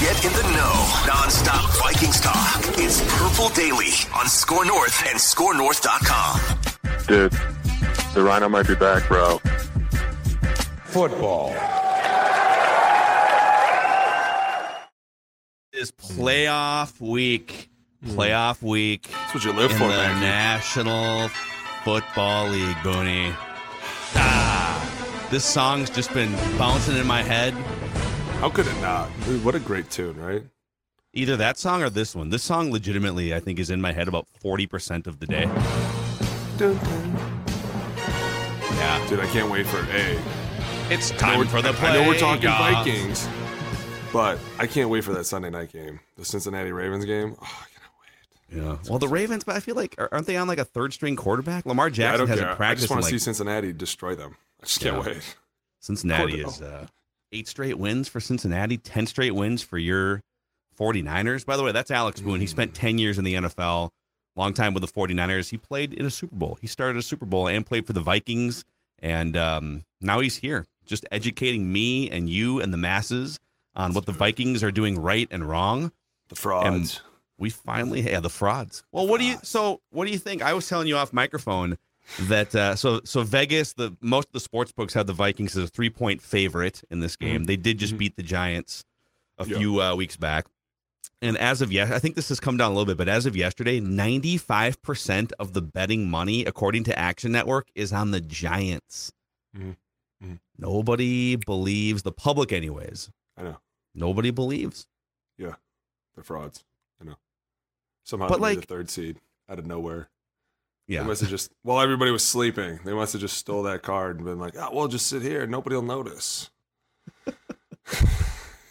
Get in the know. Non-stop Vikings talk. It's Purple Daily on Score North and ScoreNorth.com. Dude, the Rhino might be back, bro. Football. Is playoff week. Playoff week. That's what you live in for, the man. National Football League, Booney. Ah, this song's just been bouncing in my head. How could it not? Dude, what a great tune, right? Either that song or this one. This song legitimately, I think, is in my head about 40% of the day. Dun, dun. Yeah. Dude, I can't wait for A. It's time for the I know we're talking. Vikings, but I can't wait for that Sunday night game, the Cincinnati Ravens game. Oh, I cannot wait. Yeah. Well, the Ravens, but I feel like aren't they on like a third string quarterback? Lamar Yeah, Jackson don't hasn't care. I just want to like, see Cincinnati destroy them. I just can't wait. Cincinnati is uh, eight straight wins for Cincinnati, 10 straight wins for your 49ers. By the way, that's Alex Boone. He Mm. spent 10 years in the NFL, long time with the 49ers. He played in a Super Bowl. He started a Super Bowl and played for the Vikings. And um, now he's here, just educating me and you and the masses on what the Vikings are doing right and wrong. The frauds. And We finally yeah the frauds. Well, what do you so what do you think? I was telling you off microphone that uh, so so Vegas the most of the sports books have the Vikings as a three point favorite in this game. They did just beat the Giants a Yeah. few uh, weeks back. And as of yet, I think this has come down a little bit, but as of yesterday, 95% of the betting money, according to Action Network, is on the Giants. Mhm. Mhm. Nobody believes, the public, anyways. I know. Nobody believes. Yeah. The frauds. I know. Somehow But, like- the third seed out of nowhere. Yeah. They must have just while everybody was sleeping, they must have just stole that card and been like, "Oh, we'll just sit here. Nobody will notice." yeah.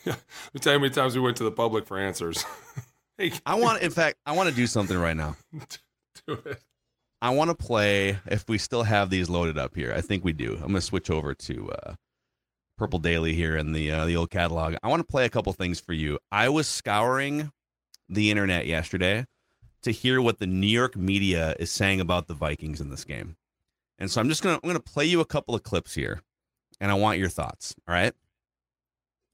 Let me tell you how many times we went to the public for answers. hey, I want, in fact, I want to do something right now. do it. I want to play if we still have these loaded up here. I think we do. I'm going to switch over to uh, Purple Daily here in the uh, the old catalog. I want to play a couple things for you. I was scouring the internet yesterday to hear what the New York media is saying about the Vikings in this game, and so I'm just gonna I'm gonna play you a couple of clips here, and I want your thoughts. All right,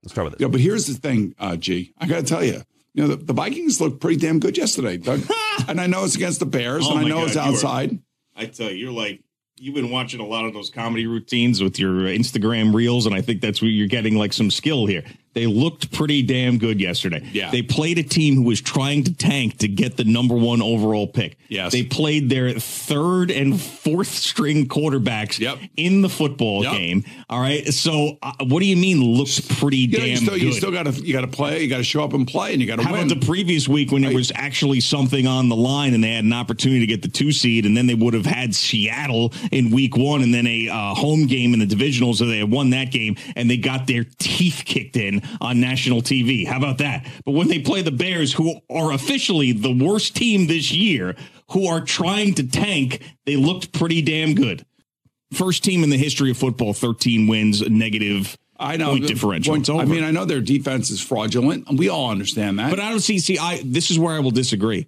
let's start with this. Yeah, but here's the thing, uh, G. I got to tell you, you know, the, the Vikings looked pretty damn good yesterday, Doug. and I know it's against the Bears, Oh and I my know it's God, you are- outside. I tell you, you're like you've been watching a lot of those comedy routines with your Instagram reels, and I think that's where you're getting like some skill here. They looked pretty damn good yesterday. Yeah. They played a team who was trying to tank to get the number one overall pick. Yes. They played their third and fourth string quarterbacks Yep. in the football Yep. game. All right. So uh, what do you mean looks pretty You, know, damn you still, good? you still got to you got to play. You got to show up and play, and you got to How win. about the previous week when there was actually something on the line and they had an opportunity to get the two seed, and then they would have had Seattle in week one and then a uh, home game in the divisional, so they had won that game and they got their teeth kicked in on national TV. How about that? But when they play the Bears, who are officially the worst team this year, who are trying to tank, they looked pretty damn good. First team in the history of football, 13 wins, negative I know point differential. points- It's I mean, I know their defense is fraudulent. We all understand that. But I don't see. See, I this is where I will disagree.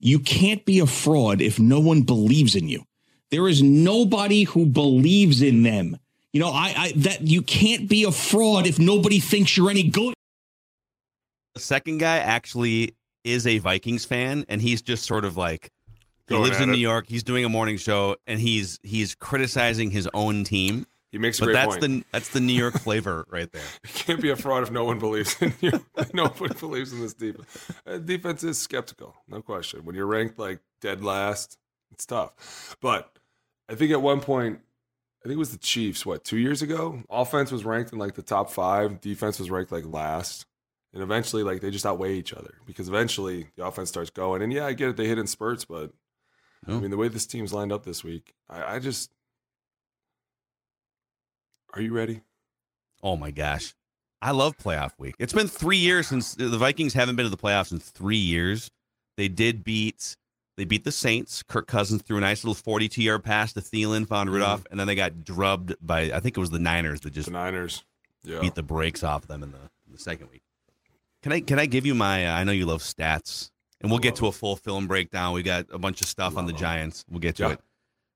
You can't be a fraud if no one believes in you. There is nobody who believes in them. You know, I, I that you can't be a fraud if nobody thinks you're any good. The second guy actually is a Vikings fan, and he's just sort of like he Going lives in it. New York. He's doing a morning show, and he's he's criticizing his own team. He makes a But great that's point. the that's the New York flavor right there. You can't be a fraud if no one believes in you. no one believes in this defense. Uh, defense is skeptical, no question. When you're ranked like dead last, it's tough. But I think at one point, I think it was the Chiefs. What two years ago? Offense was ranked in like the top five. Defense was ranked like last. And eventually, like they just outweigh each other because eventually the offense starts going. And yeah, I get it; they hit in spurts, but I mean the way this team's lined up this week, I, I just. Are you ready? Oh my gosh. I love playoff week. It's been three years since the Vikings haven't been to the playoffs in three years. They did beat they beat the Saints. Kirk Cousins threw a nice little 42 yard pass to Thielen, found Rudolph, and then they got drubbed by I think it was the Niners that just The Niners. Yeah. beat the brakes off them in the, in the second week. Can I can I give you my? Uh, I know you love stats, and we'll get to a full film breakdown. We got a bunch of stuff on the. Giants. We'll get to Yeah. it.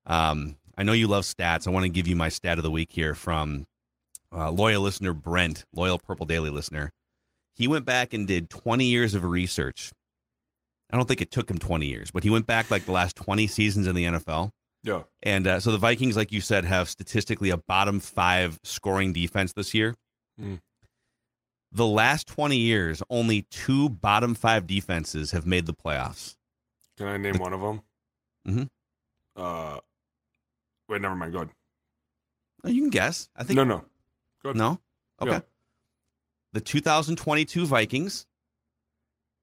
Um, I know you love stats. I want to give you my stat of the week here from uh, loyal listener Brent, loyal Purple Daily listener. He went back and did 20 years of research. I don't think it took him 20 years, but he went back like the last 20 seasons in the NFL. Yeah. And uh, so the Vikings, like you said, have statistically a bottom five scoring defense this year. Mm. The last 20 years, only two bottom five defenses have made the playoffs. Can I name one of them? Mm-hmm. Uh, wait, never mind. Go ahead. Oh, You can guess. I think no, no. Go ahead. No? Okay. Yeah. The 2022 Vikings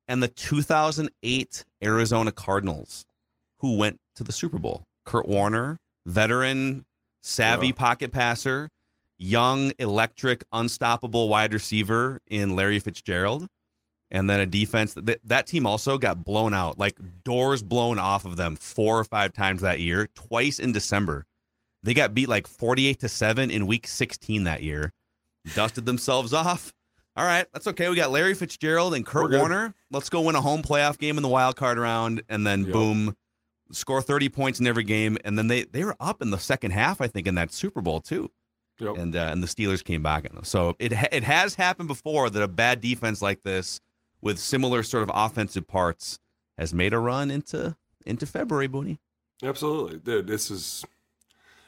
and the 2008 Arizona Cardinals, who went to the Super Bowl. Kurt Warner, veteran, savvy Yeah. pocket passer, young, electric, unstoppable wide receiver in Larry Fitzgerald. And then a defense that that team also got blown out, like doors blown off of them four or five times that year, twice in December. They got beat like 48 to 7 in week 16 that year. Dusted themselves off. All right, that's okay. We got Larry Fitzgerald and Kurt. Warner. Let's go win a home playoff game in the wild card round and then Yep. boom, score 30 points in every game and then they they were up in the second half I think in that Super Bowl too. Yep. And uh, and the Steelers came back on them. So it it has happened before that a bad defense like this with similar sort of offensive parts has made a run into into February, Booney. Absolutely, dude. This is,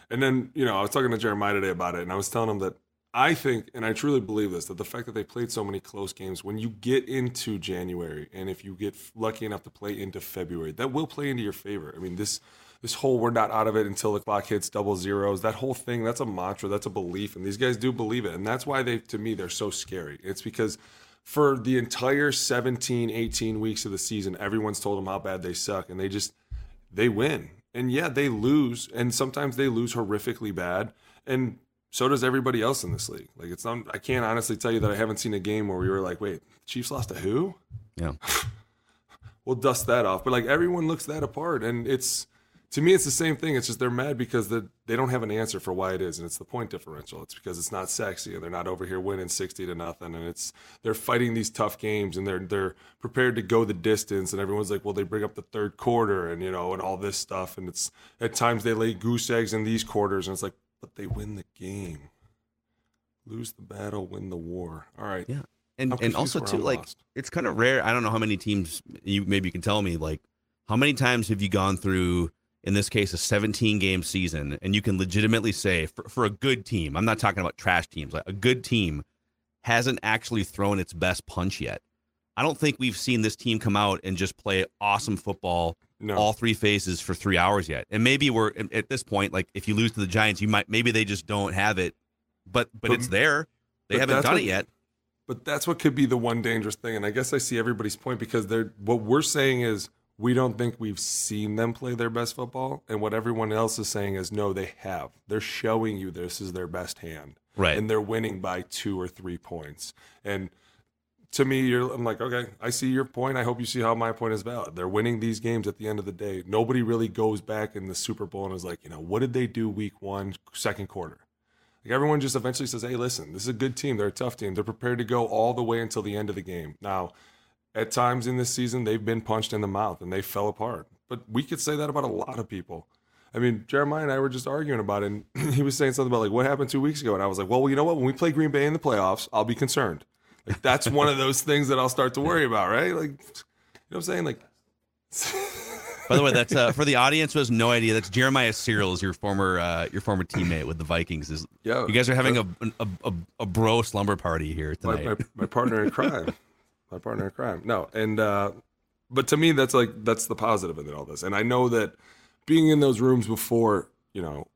and then you know I was talking to Jeremiah today about it, and I was telling him that I think, and I truly believe this, that the fact that they played so many close games, when you get into January, and if you get lucky enough to play into February, that will play into your favor. I mean, this this whole we're not out of it until the clock hits double zeros, that whole thing, that's a mantra, that's a belief, and these guys do believe it, and that's why they, to me, they're so scary. It's because for the entire 17, 18 weeks of the season, everyone's told them how bad they suck, and they just they win. And yeah, they lose, and sometimes they lose horrifically bad. And so does everybody else in this league. Like it's not I can't honestly tell you that I haven't seen a game where we were like, wait, Chiefs lost to who? Yeah. We'll dust that off. But like everyone looks that apart. And it's to me it's the same thing. It's just they're mad because the, they don't have an answer for why it is. And it's the point differential. It's because it's not sexy and they're not over here winning sixty to nothing. And it's they're fighting these tough games and they're they're prepared to go the distance. And everyone's like, well, they bring up the third quarter and you know, and all this stuff. And it's at times they lay goose eggs in these quarters, and it's like, but they win the game. Lose the battle, win the war. All right. Yeah. And and also too, I'm like lost. it's kind of rare. I don't know how many teams you maybe you can tell me like how many times have you gone through in this case a 17 game season and you can legitimately say for, for a good team, I'm not talking about trash teams, like a good team hasn't actually thrown its best punch yet. I don't think we've seen this team come out and just play awesome football No. all three phases for three hours yet. And maybe we're at- this point, like if you lose to the Giants, you might maybe they just don't have it, but but, But- it's there. They haven't done what- it yet. But that's what could be the one dangerous thing. And I guess I see everybody's point because they're what we're saying is we don't think we've seen them play their best football. And what everyone else is saying is no, they have. They're showing you this is their best hand. Right. And they're winning by two or three points. And to me, you're I'm like, okay, I see your point. I hope you see how my point is valid. They're winning these games at the end of the day. Nobody really goes back in the Super Bowl and is like, you know, what did they do week one, second quarter? Like everyone just eventually says, "Hey, listen, this is a good team. They're a tough team. They're prepared to go all the way until the end of the game." Now, at times in this season, they've been punched in the mouth and they fell apart. But we could say that about a lot of people. I mean, Jeremiah and I were just arguing about it, and he was saying something about like what happened two weeks ago, and I was like, "Well, you know what? When we play Green Bay in the playoffs, I'll be concerned. Like that's one of those things that I'll start to worry about, right? Like, you know what I'm saying? Like, By the way, that's uh, for the audience who has no idea. That's Jeremiah Sirles, your former uh, your former teammate with the Vikings. Is Yeah, you guys are having a a, a, a bro slumber party here my, tonight? my, my partner in crime. my partner in crime. No, and uh, but to me, that's like that's the positive in all this. And I know that being in those rooms before, you know,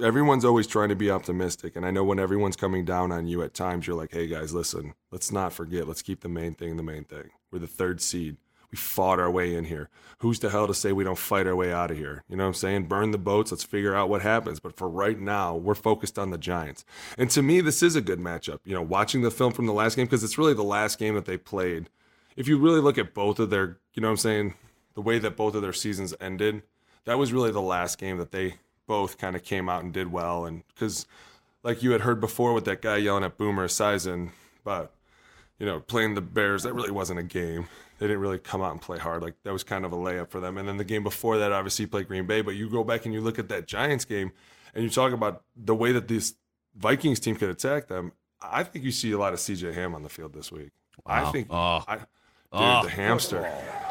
everyone's always trying to be optimistic. And I know when everyone's coming down on you at times, you're like, hey guys, listen, let's not forget. Let's keep the main thing the main thing. We're the third seed. We fought our way in here. Who's the hell to say we don't fight our way out of here? You know what I'm saying? Burn the boats. Let's figure out what happens. But for right now, we're focused on the Giants. And to me, this is a good matchup. You know, watching the film from the last game, because it's really the last game that they played. If you really look at both of their, you know what I'm saying, the way that both of their seasons ended, that was really the last game that they both kind of came out and did well. And because, like you had heard before with that guy yelling at Boomer Esiason, but you know, playing the Bears, that really wasn't a game. They didn't really come out and play hard. Like that was kind of a layup for them. And then the game before that, obviously, you played Green Bay. But you go back and you look at that Giants game, and you talk about the way that this Vikings team could attack them. I think you see a lot of CJ Ham on the field this week. I think, Oh. I, dude, Oh. the hamster,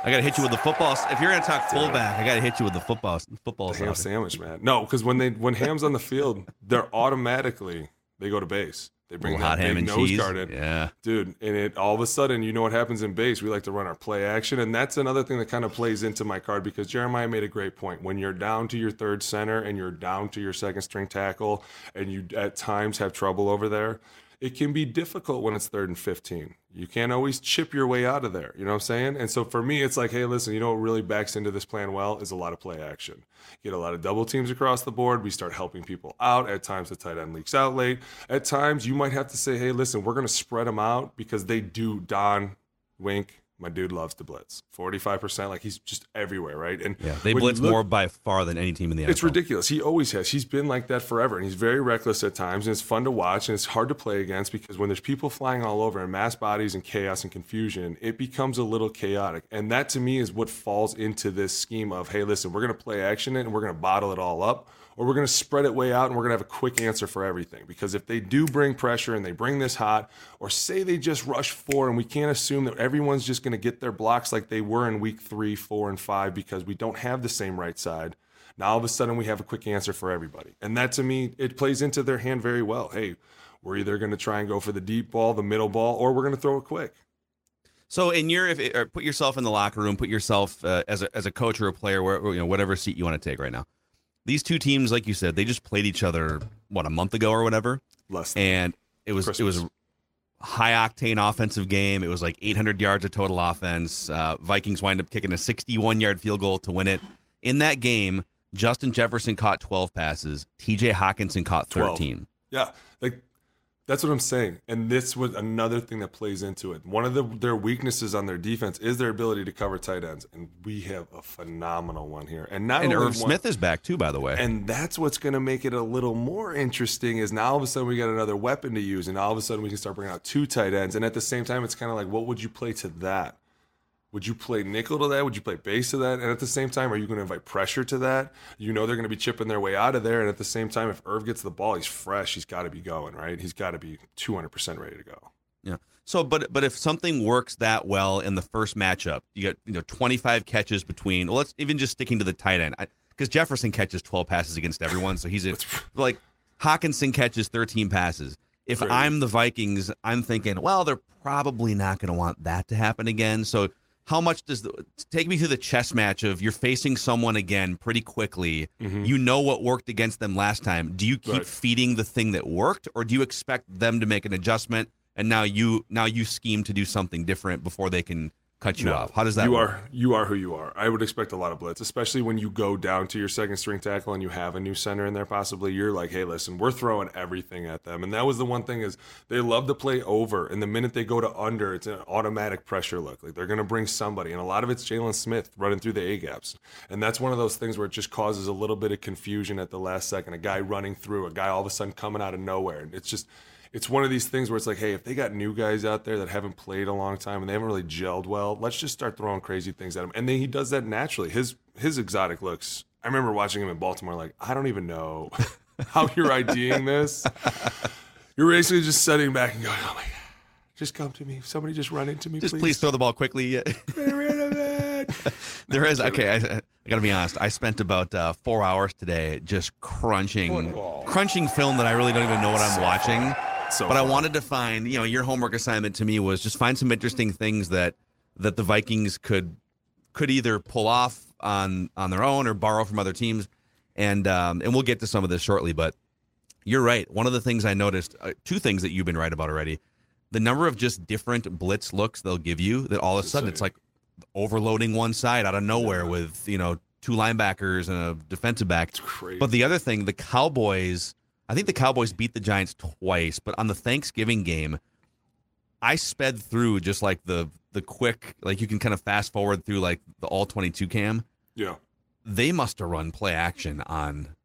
I gotta hit you with the football. If you're gonna talk fullback, I gotta hit you with the football football. the ham sandwich, man. No, because when they when Ham's on the field, they're automatically they go to base. They bring hot ham and nose cheese. guard in. Yeah. dude and it all of a sudden you know what happens in base we like to run our play action and that's another thing that kind of plays into my card because jeremiah made a great point when you're down to your third center and you're down to your second string tackle and you at times have trouble over there it can be difficult when it's third and 15 you can't always chip your way out of there you know what i'm saying? And so for me it's like hey listen you know what really backs into this plan well is a lot of play action. Get a lot of double teams across the board. We start helping people out. At times the tight end leaks out late. At times you might have to say hey listen we're going to spread them out because they do don wink my dude loves to blitz 45% like he's just everywhere right and Yeah, they blitz look- more by far than any team in the NFL. it's ridiculous. He always has. He's been like that forever, and he's very reckless at times. And it's fun to watch, and it's hard to play against because when there's people flying all over and mass bodies and chaos and confusion, it becomes a little chaotic. And that to me is what falls into this scheme of, hey, listen, we're going to play action it and we're going to bottle it all up, or we're going to spread it way out and we're going to have a quick answer for everything. Because if they do bring pressure and they bring this hot, or say they just rush four, and we can't assume that everyone's just going to get their blocks like they were in week three, four, and five because we don't have the same right side. Now all of a sudden we have a quick answer for everybody. And that to me, it plays into their hand very well. Hey, we're either going to try and go for the deep ball, the middle ball, or we're going to throw it quick. So in your, if, or put yourself in the locker room, put yourself uh, as a as a coach or a player, where you know whatever seat you want to take right now. These two teams, like you said, they just played each other what a month ago or whatever, Less and it was it was a high octane offensive game. It was like 800 yards of total offense. Uh, Vikings wind up kicking a 61 yard field goal to win it. In that game, Justin Jefferson caught 12 passes. T.J. Hockenson caught 12. 13. Yeah, like that's what I'm saying. And this was another thing that plays into it. One of the, their weaknesses on their defense is their ability to cover tight ends, and we have a phenomenal one here. And not And Irv Smith is back too, by the way. And that's what's going to make it a little more interesting is now all of a sudden we got another weapon to use, and all of a sudden we can start bringing out two tight ends. And at the same time, it's kind of like, what would you play to that? Would you play nickel to that? Would you play base to that? And at the same time, are you going to invite pressure to that? You know they're going to be chipping their way out of there. And at the same time, if Irv gets the ball, he's fresh. He's got to be going, right? He's got to be 200% ready to go. Yeah. So, but but if something works that well in the first matchup, you got you know 25 catches between. Well, let's even just sticking to the tight end because Jefferson catches 12 passes against everyone, so he's a, like Hockenson catches 13 passes. If. I'm the Vikings, I'm thinking, well, they're probably not going to want that to happen again. So, how much does the take me through the chess match of you're facing someone again pretty quickly? Mm-hmm. You know what worked against them last time. Do you keep Right. feeding the thing that worked, or do you expect them to make an adjustment? and now you now you scheme to do something different before they can cut you No. off. How does that you work? are you are who you are. I would expect a lot of blitz, especially when you go down to your second string tackle and you have a new center in there. Possibly, you're like, hey, listen, we're throwing everything at them, and that was the one thing is they love to play over, and the minute they go to under, it's an automatic pressure look. Like they're going to bring somebody, and a lot of it's Jaylon Smith running through the A gaps, and that's one of those things where it just causes a little bit of confusion at the last second. A guy running through, a guy all of a sudden coming out of nowhere, and it's just it's one of these things where it's like, hey, if they got new guys out there that haven't played a long time and they haven't really gelled well, let's just start throwing crazy things at him. And then he does that naturally. His his exotic looks. I remember watching him in Baltimore. Like, I don't even know how you're IDing this. You're basically just sitting back and going, oh my god, just come to me. Somebody just run into me, Just please. please throw the ball quickly. Get rid of it. there is okay. I, I got to be honest. I spent about uh, four hours today just crunching, Football. crunching film that I really don't even know what I'm watching. So but I wanted to find, you know, your homework assignment to me was just find some interesting things that that the Vikings could could either pull off on on their own or borrow from other teams, and um, and we'll get to some of this shortly. But you're right. One of the things I noticed, uh, two things that you've been right about already, the number of just different blitz looks they'll give you. That all of a sudden it's like overloading one side out of nowhere with you know two linebackers and a defensive back. It's crazy. But the other thing, the Cowboys, I think the Cowboys beat the Giants twice, but on the Thanksgiving game, I sped through just like the the quick, like you can kind of fast forward through like the all 22 cam. yeah. They must have run play action on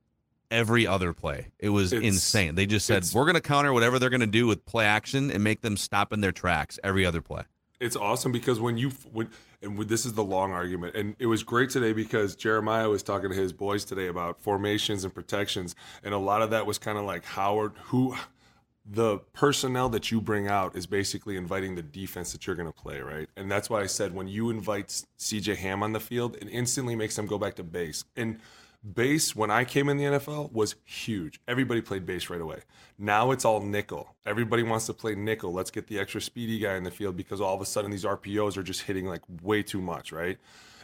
every other play. It was It's- insane. They just said, we're going to counter whatever they're going to do with play action and make them stop in their tracks every other play. It's awesome because when you when and this is the long argument, and it was great today because Jeremiah was talking to his boys today about formations and protections, and a lot of that was kind of like Howard, who the personnel that you bring out is basically inviting the defense that you're going to play, right? And that's why I said when you invite CJ Ham on the field, it instantly makes them go back to base. And base, when I came in the NFL, was huge. Everybody played base right away. Now it's all nickel. Everybody wants to play nickel. Let's get the extra speedy guy in the field because all of a sudden these RPOs are just hitting like way too much, right?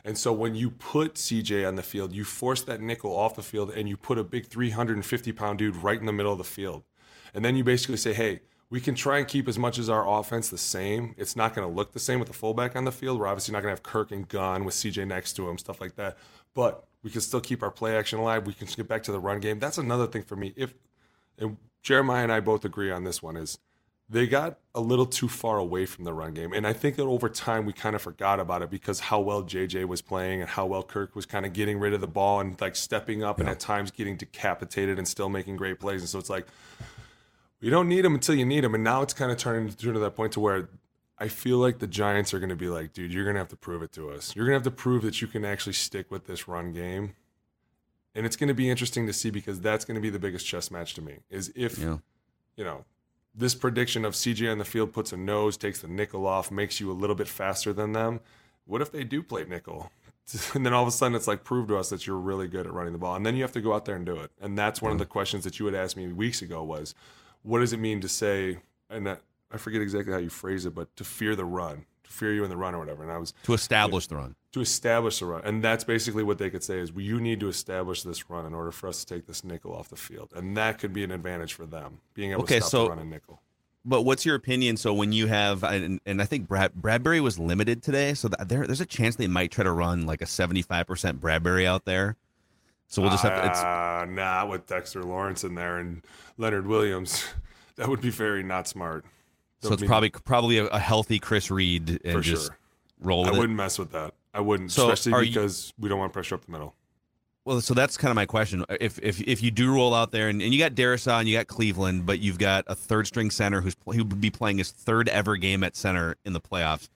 And so when you put CJ on the field, you force that nickel off the field and you put a big 350 pound dude right in the middle of the field. And then you basically say, hey, we can try and keep as much as our offense the same. It's not going to look the same with the fullback on the field. We're obviously not going to have Kirk and gun with CJ next to him, stuff like that. But we can still keep our play action alive. We can get back to the run game. That's another thing for me. If and Jeremiah and I both agree on this one is they got a little too far away from the run game. And I think that over time we kind of forgot about it because how well JJ was playing and how well Kirk was kind of getting rid of the ball and like stepping up and at times getting decapitated and still making great plays. And so it's like you don't need him until you need him. And now it's kind of turning to that point to where I feel like the Giants are going to be like, dude, you're going to have to prove it to us. You're going to have to prove that you can actually stick with this run game. And it's going to be interesting to see because that's going to be the biggest chess match to me is if, Yeah. you know, this prediction of CJ on the field puts a nose, takes the nickel off, makes you a little bit faster than them. What if they do play nickel? And then all of a sudden it's like, prove to us that you're really good at running the ball. And then you have to go out there and do it. And that's one of the questions that you had asked me weeks ago was, what does it mean to say, and that, I forget exactly how you phrase it, but to fear the run, to fear you in the run or whatever. And I was To establish the run. to establish the run. And that's basically what they could say is, well, you need to establish this run in order for us to take this nickel off the field. And that could be an advantage for them, being able Okay, to stop so- the run and nickel. But what's your opinion? So when you have, and, and I think Brad, Bradbury was limited today, so there, there's a chance they might try to run like a 75% Bradbury out there. So we'll just have to. It's, Uh, nah, with Dexter Lawrence in there and Leonard Williams, that would be very not smart. So it's probably probably a, a healthy Chris Reed and For just sure. roll I with it. wouldn't mess with that. I wouldn't, So, especially you- because we don't want pressure up the middle. Well, so that's kind of my question. If if if you do roll out there and, and you got Darrisaw and you got Cleveland, but you've got a third string center who's who would be playing his third ever game at center in the playoffs,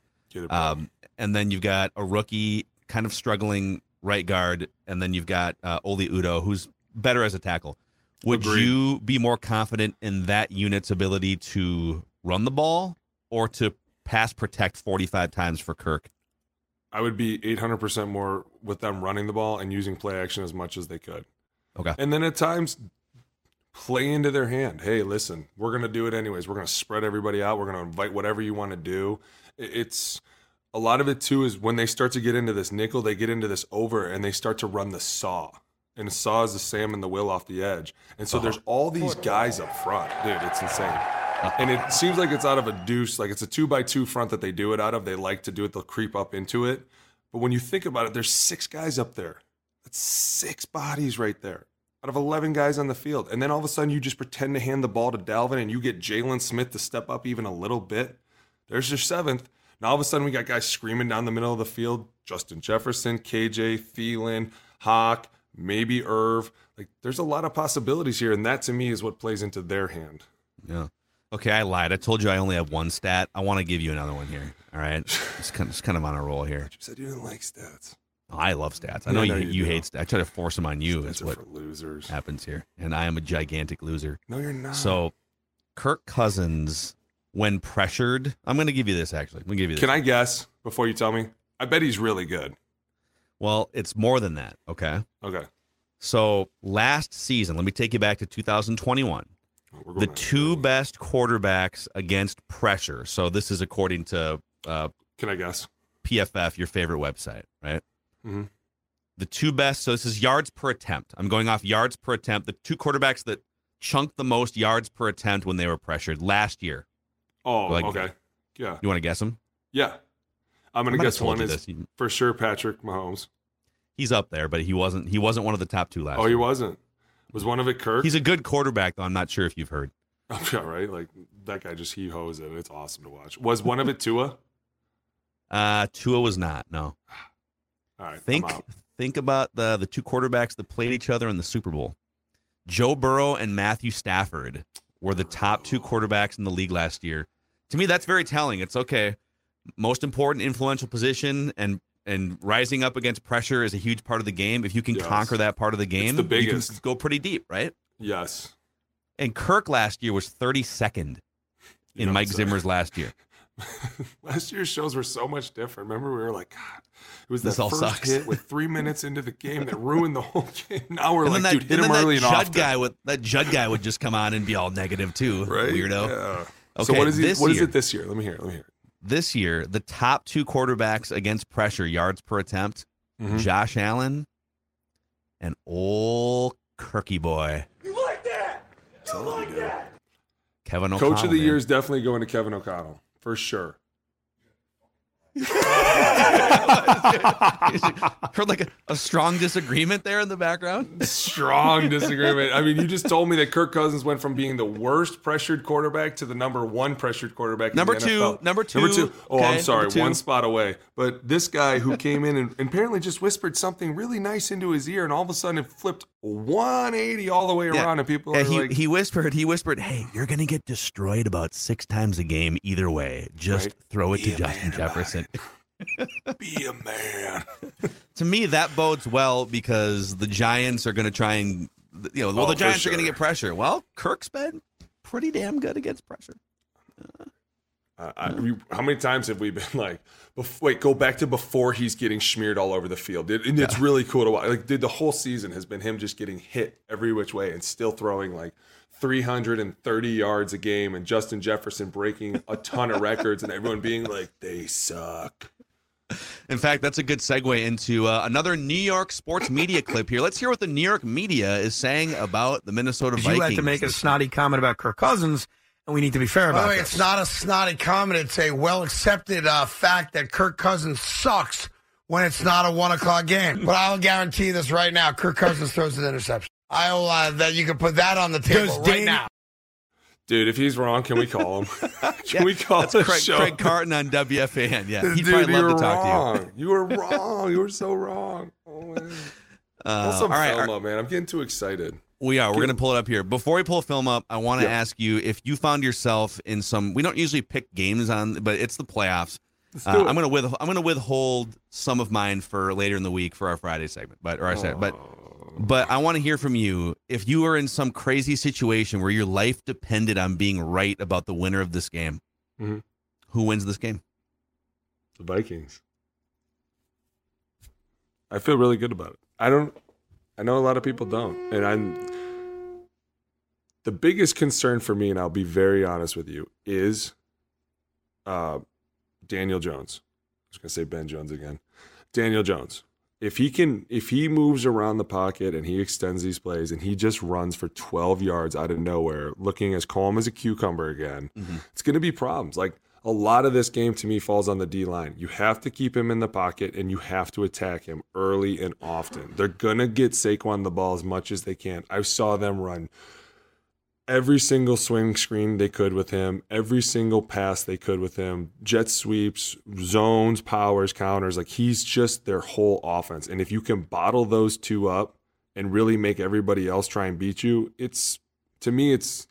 um, and then you've got a rookie kind of struggling right guard, and then you've got uh, Oli Udoh who's better as a tackle. Would Agreed. you be more confident in that unit's ability to run the ball or to pass protect forty five times for Kirk? I would be 800% more with them running the ball and using play action as much as they could. Okay. And then at times, play into their hand. Hey, listen, we're going to do it anyways. We're going to spread everybody out. We're going to invite whatever you want to do. It's a lot of it too is when they start to get into this nickel, they get into this over and they start to run the saw. And the saw is the Sam and the Will off the edge. And so uh-huh. there's all these guys up front. Dude, it's insane. And it seems like it's out of a deuce, like it's a two by two front that they do it out of. They like to do it, they'll creep up into it. But when you think about it, there's six guys up there. That's six bodies right there out of 11 guys on the field. And then all of a sudden, you just pretend to hand the ball to Dalvin and you get Jaylon Smith to step up even a little bit. There's your seventh. Now all of a sudden, we got guys screaming down the middle of the field Justin Jefferson, KJ, Thielen, Hawk, maybe Irv. Like, there's a lot of possibilities here. And that to me is what plays into their hand. Yeah. Okay, I lied. I told you I only have one stat. I want to give you another one here. All right, it's kind of, it's kind of on a roll here. You said you didn't like stats. Oh, I love stats. I know I you, know you, you hate stats. I try to force them on you. Are what for losers. happens here, and I am a gigantic loser. No, you're not. So, Kirk Cousins, when pressured, I'm going to give you this. Actually, I'm going to give you this. Can I guess before you tell me? I bet he's really good. Well, it's more than that. Okay. Okay. So last season, let me take you back to 2021. The two best quarterbacks against pressure. So this is according to uh, Can I guess? PFF, your favorite website, right? Mhm. The two best. So this is yards per attempt. I'm going off yards per attempt. The two quarterbacks that chunked the most yards per attempt when they were pressured last year. Oh, Like- okay. Yeah. You want to guess them? Yeah. I'm gonna guess one is this. For sure Patrick Mahomes. He's up there, but he wasn't. He wasn't one of the top two last. Oh, he year. wasn't. Was one of it Kirk? He's a good quarterback, though. I'm not sure if you've heard. yeah, right. Like that guy just he hoes it. It's awesome to watch. Was one of it Tua? Uh, Tua was not. No. All right. Think think about the the two quarterbacks that played each other in the Super Bowl. Joe Burrow and Matthew Stafford were the top two quarterbacks in the league last year. To me, that's very telling. It's okay. Most important, influential position, and and rising up against pressure is a huge part of the game. If you can Yes. conquer that part of the game, the you can go pretty deep, right? Yes. And Kirk last year was 32nd in Mike Zimmer's last year. Last year's shows were so much different. Remember, we were like, God, it was This that all first sucks. hit with three minutes into the game that ruined the whole game. Now we're and like, that, dude, hit him early that and Judd often. guy would that Judd guy would just come on and be all negative too, right? weirdo. Yeah. Okay, so what is he? this What is year- it this year? Let me hear. it. Let me hear. it. This year, the top two quarterbacks against pressure, yards per attempt, Mhm. Josh Allen and old Kirky boy. You like that? You totally like good. that? Kevin O'Connell. Coach of the man. year is definitely going to Kevin O'Connell for sure. Heard like a, a strong disagreement there in the background. Strong disagreement. I mean, you just told me that Kirk Cousins went from being the worst pressured quarterback to the number one pressured quarterback. in Number the two, NFL. number two, oh, Number two. Oh, okay, I'm sorry, one spot away. But this guy who came in and, and apparently just whispered something really nice into his ear, and all of a sudden it flipped 180 all the way Yeah. around, and people Yeah, are he, like, he whispered, he whispered, hey, you're going to get destroyed about six times a game either way. Just Right. throw it Be to Justin man Jefferson. "Be a man." to me, that bodes well because the Giants are going to try and, you know, well, Oh, the Giants are going to get pressure. Well, Kirk's been pretty damn good against pressure. Uh, I, we, how many times have we been like, bef- wait, go back to before he's getting smeared all over the field? It, and it's really cool to watch. Like, dude, the whole season has been him just getting hit every which way and still throwing like 330 yards a game, and Justin Jefferson breaking a ton of records, and everyone being like, they suck. In fact, that's a good segue into uh, another New York sports media clip here. Let's hear what the New York media is saying about the Minnesota Vikings. You Vikings. had to make a snotty comment about Kirk Cousins, and we need to be fair about the way, this. it's not a snotty comment. It's a well accepted uh, fact that Kirk Cousins sucks when it's not a one o'clock game. But I'll guarantee this right now: Kirk Cousins throws an interception. I'll uh, that you can put that on the table Does right Dan- now. Dude, if he's wrong, can we call him? can Yeah, we call that's Craig, show? Craig Carton on WFAN. Yeah, he'd Dude, probably love to talk to you. wrong. You were wrong. You were so wrong. Oh, man. Uh, Pull some all right, film our- up, man. I'm getting too excited. We are. We're going to pull it up here. Before we pull a film up, I want to Yeah. ask you if you found yourself in some. We don't usually pick games on, but it's the playoffs. Uh. I'm going to with, I'm going to withhold some of mine for later in the week for our Friday segment. But or I said, but but I want to hear from you. If you are in some crazy situation where your life depended on being right about the winner of this game, Mhm. who wins this game? The Vikings. I feel really good about it. I don't. I know a lot of people don't, and I'm. The biggest concern for me, and I'll be very honest with you, is uh, Daniel Jones. I was going to say Ben Jones again. Daniel Jones. If he can, if he moves around the pocket and he extends these plays and he just runs for 12 yards out of nowhere, looking as calm as a cucumber again, mm-hmm. it's going to be problems. Like a lot of this game to me falls on the D line. You have to keep him in the pocket and you have to attack him early and often. They're going to get Saquon the ball as much as they can. I saw them run every single swing screen they could with him, every single pass they could with him, jet sweeps, zones, powers, counters. Like he's just their whole offense. And if you can bottle those two up and really make everybody else try and beat you, it's to me it's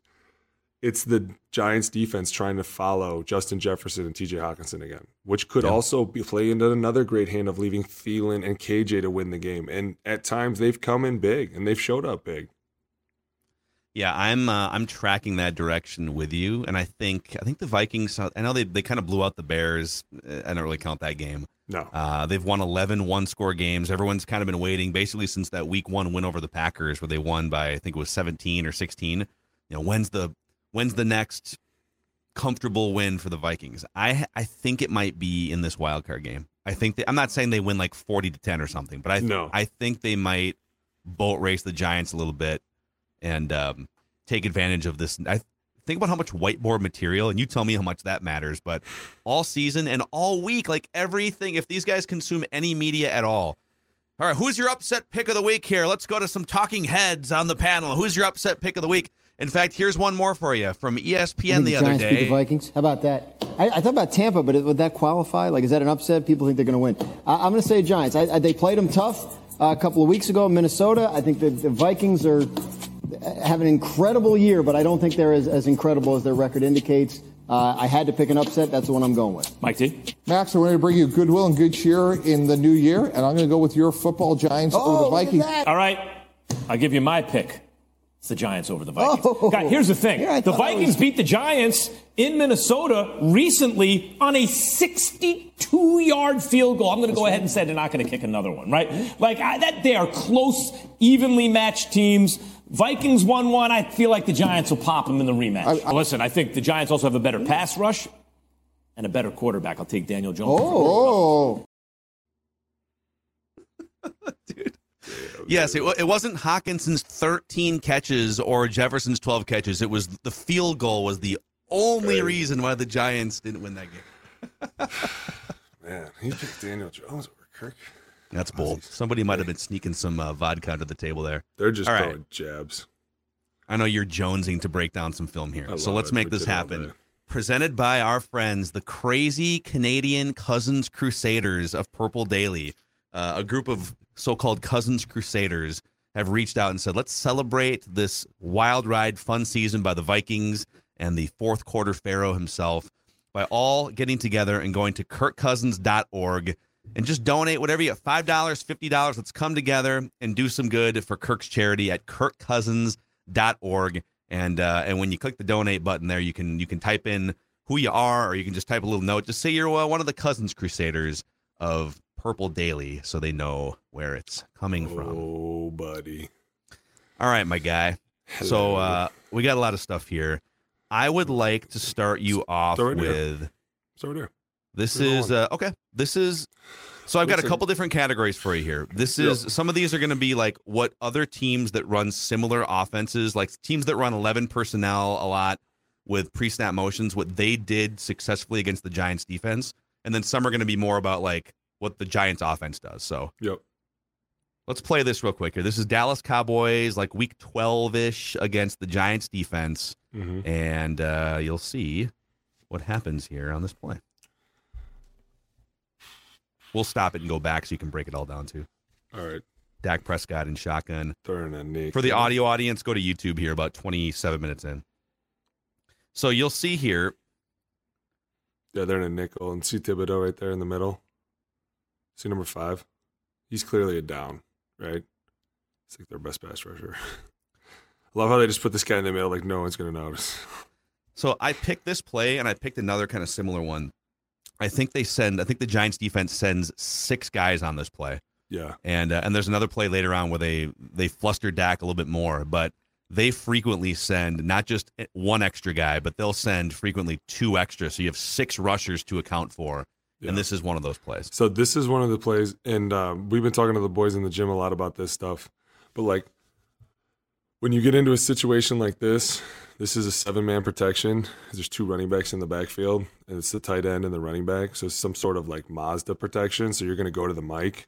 it's the Giants defense trying to follow Justin Jefferson and TJ Hockenson again, which could Yeah. also be play into another great hand of leaving Thielen and KJ to win the game. And at times they've come in big and they've showed up big. Yeah, I'm uh, I'm tracking that direction with you, and I think I think the Vikings. I know they, they kind of blew out the Bears. Uh, I don't really count that game. No, uh, they've won 11 one score games. Everyone's kind of been waiting basically since that Week One win over the Packers, where they won by I think it was 17 or 16. You know, when's the when's the next comfortable win for the Vikings? I I think it might be in this wild card game. I think they, I'm not saying they win like 40 to 10 or something, but I No. I think they might boat race the Giants a little bit and um, take advantage of this. I think about how much whiteboard material, and you tell me how much that matters. But all season and all week, like everything, if these guys consume any media at all. All right, who's your upset pick of the week here? Let's go to some talking heads on the panel. Who's your upset pick of the week? In fact, here's one more for you from ESPN think the other day. the Vikings. How about that? I, I thought about Tampa, but would that qualify? Like, is that an upset? People think they're going to win. I, I'm going to say Giants. I, I, they played them tough uh, a couple of weeks ago in Minnesota. I think the, the Vikings are have an incredible year, but I don't think they're as, as incredible as their record indicates. Uh, I had to pick an upset. That's the one I'm going with. Mike T. Max, I want to bring you goodwill and good cheer in the new year, and I'm going to go with your football Giants over the Vikings. All right, I'll give you my pick. It's the Giants over the Vikings. Oh. God, here's the thing: Yeah, the Vikings was- beat the Giants in Minnesota recently on a 62-yard field goal. I'm going to go ahead and say they're not going to kick another one, right? Like I, that, they are close, evenly matched teams. Vikings won one. I feel like the Giants will pop them in the rematch. Listen, I think the Giants also have a better pass rush and a better quarterback. I'll take Daniel Jones. Oh. Dude. Yes, it, it wasn't Hockenson's 13 catches or Jefferson's 12 catches. It was the field goal was the only reason why the Giants didn't win that game. Man, he picked Daniel Jones over Kirk. That's bold. Somebody might have been sneaking some uh, vodka under the table there. They're just All right. throwing jabs. I know you're jonesing to break down some film here. I So let's it. make We this happen. Presented by our friends, the crazy Canadian Cousins Crusaders of Purple Daily. Uh, a group of so called Cousins Crusaders have reached out and said, let's celebrate this wild ride, fun season by the Vikings and the fourth quarter Pharaoh himself by all getting together and going to kirkcousins.org and just donate whatever you get $5, $50. Let's come together and do some good for Kirk's charity at kirkcousins.org. And uh, and when you click the donate button there, you can you can type in who you are, or you can just type a little note. Just say you're uh, one of the Cousins Crusaders of Purple Daily, so they know where it's coming from. Oh, buddy. All right, my guy. So uh, we got a lot of stuff here. I would like to start you off Start with. Start here. This it is uh, okay. This is so I've got a couple different categories for you here. This Yep. is some of these are going to be like what other teams that run similar offenses, like teams that run 11 personnel a lot with pre-snap motions, what they did successfully against the Giants defense, and then some are going to be more about like what the Giants offense does. So Yep. Let's play this real quick here. This is Dallas Cowboys, like week 12 ish against the Giants defense. Mhm. And uh, you'll see what happens here on this play. We'll stop it and go back so you can break it all down too. All right. Dak Prescott and shotgun. Throwing a Nick. For the audio audience, go to YouTube here about 27 minutes in. So you'll see here. Yeah, they're in a nickel. And see Thibodeaux right there in the middle. See number five? He's clearly a down, right? It's like their best pass rusher. I love how they just put this guy in the middle like no one's going to notice. So I picked this play and I picked another kind of similar one. I think they send, I think the Giants defense sends six guys on this play. Yeah. and uh, and there's another play later on where they they fluster Dak a little bit more, but they frequently send not just one extra guy, but they'll send frequently two extra, so you have six rushers to account for, and this is one of those plays. So this is one of the plays, and um, we've been talking to the boys in the gym a lot about this stuff. But like, when you get into a situation like this, this is a seven-man protection. There's two running backs in the backfield, and it's the tight end and the running back. So it's some sort of like Mazda protection. So you're going to go to the mic.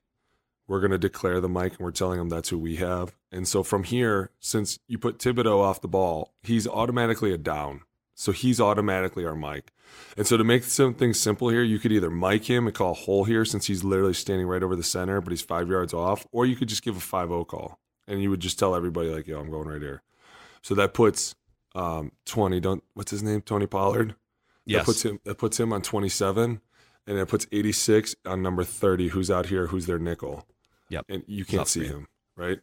We're going to declare the mic, and we're telling them that's who we have. And so from here, since you put Thibodeaux off the ball, he's automatically a down. So he's automatically our mic. And so to make something simple here, you could either mic him and call a hole here since he's literally standing right over the center, but he's five yards off, or you could just give a 5 0 call and you would just tell everybody, like, yo, I'm going right here. So that puts um, 20, don't, what's his name? Tony Pollard? Yes. That puts him, that puts him on 27, and it puts 86 on number 30, who's out here, who's their nickel. Yep. And you can't see him, right?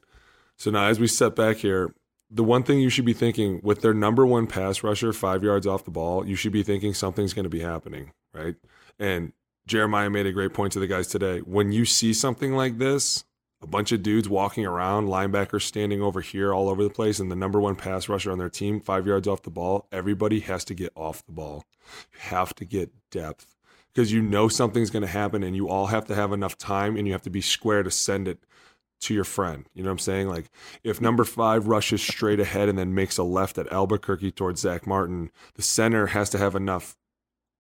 So now as we step back here, the one thing you should be thinking with their number one pass rusher five yards off the ball, you should be thinking something's going to be happening, right? And Jeremiah made a great point to the guys today. When you see something like this, a bunch of dudes walking around, linebackers standing over here all over the place, and the number one pass rusher on their team, five yards off the ball, everybody has to get off the ball. You have to get depth because you know something's going to happen, and you all have to have enough time, and you have to be square to send it to your friend. You know what I'm saying? Like if number five rushes straight ahead and then makes a left at Albuquerque towards Zack Martin, the center has to have enough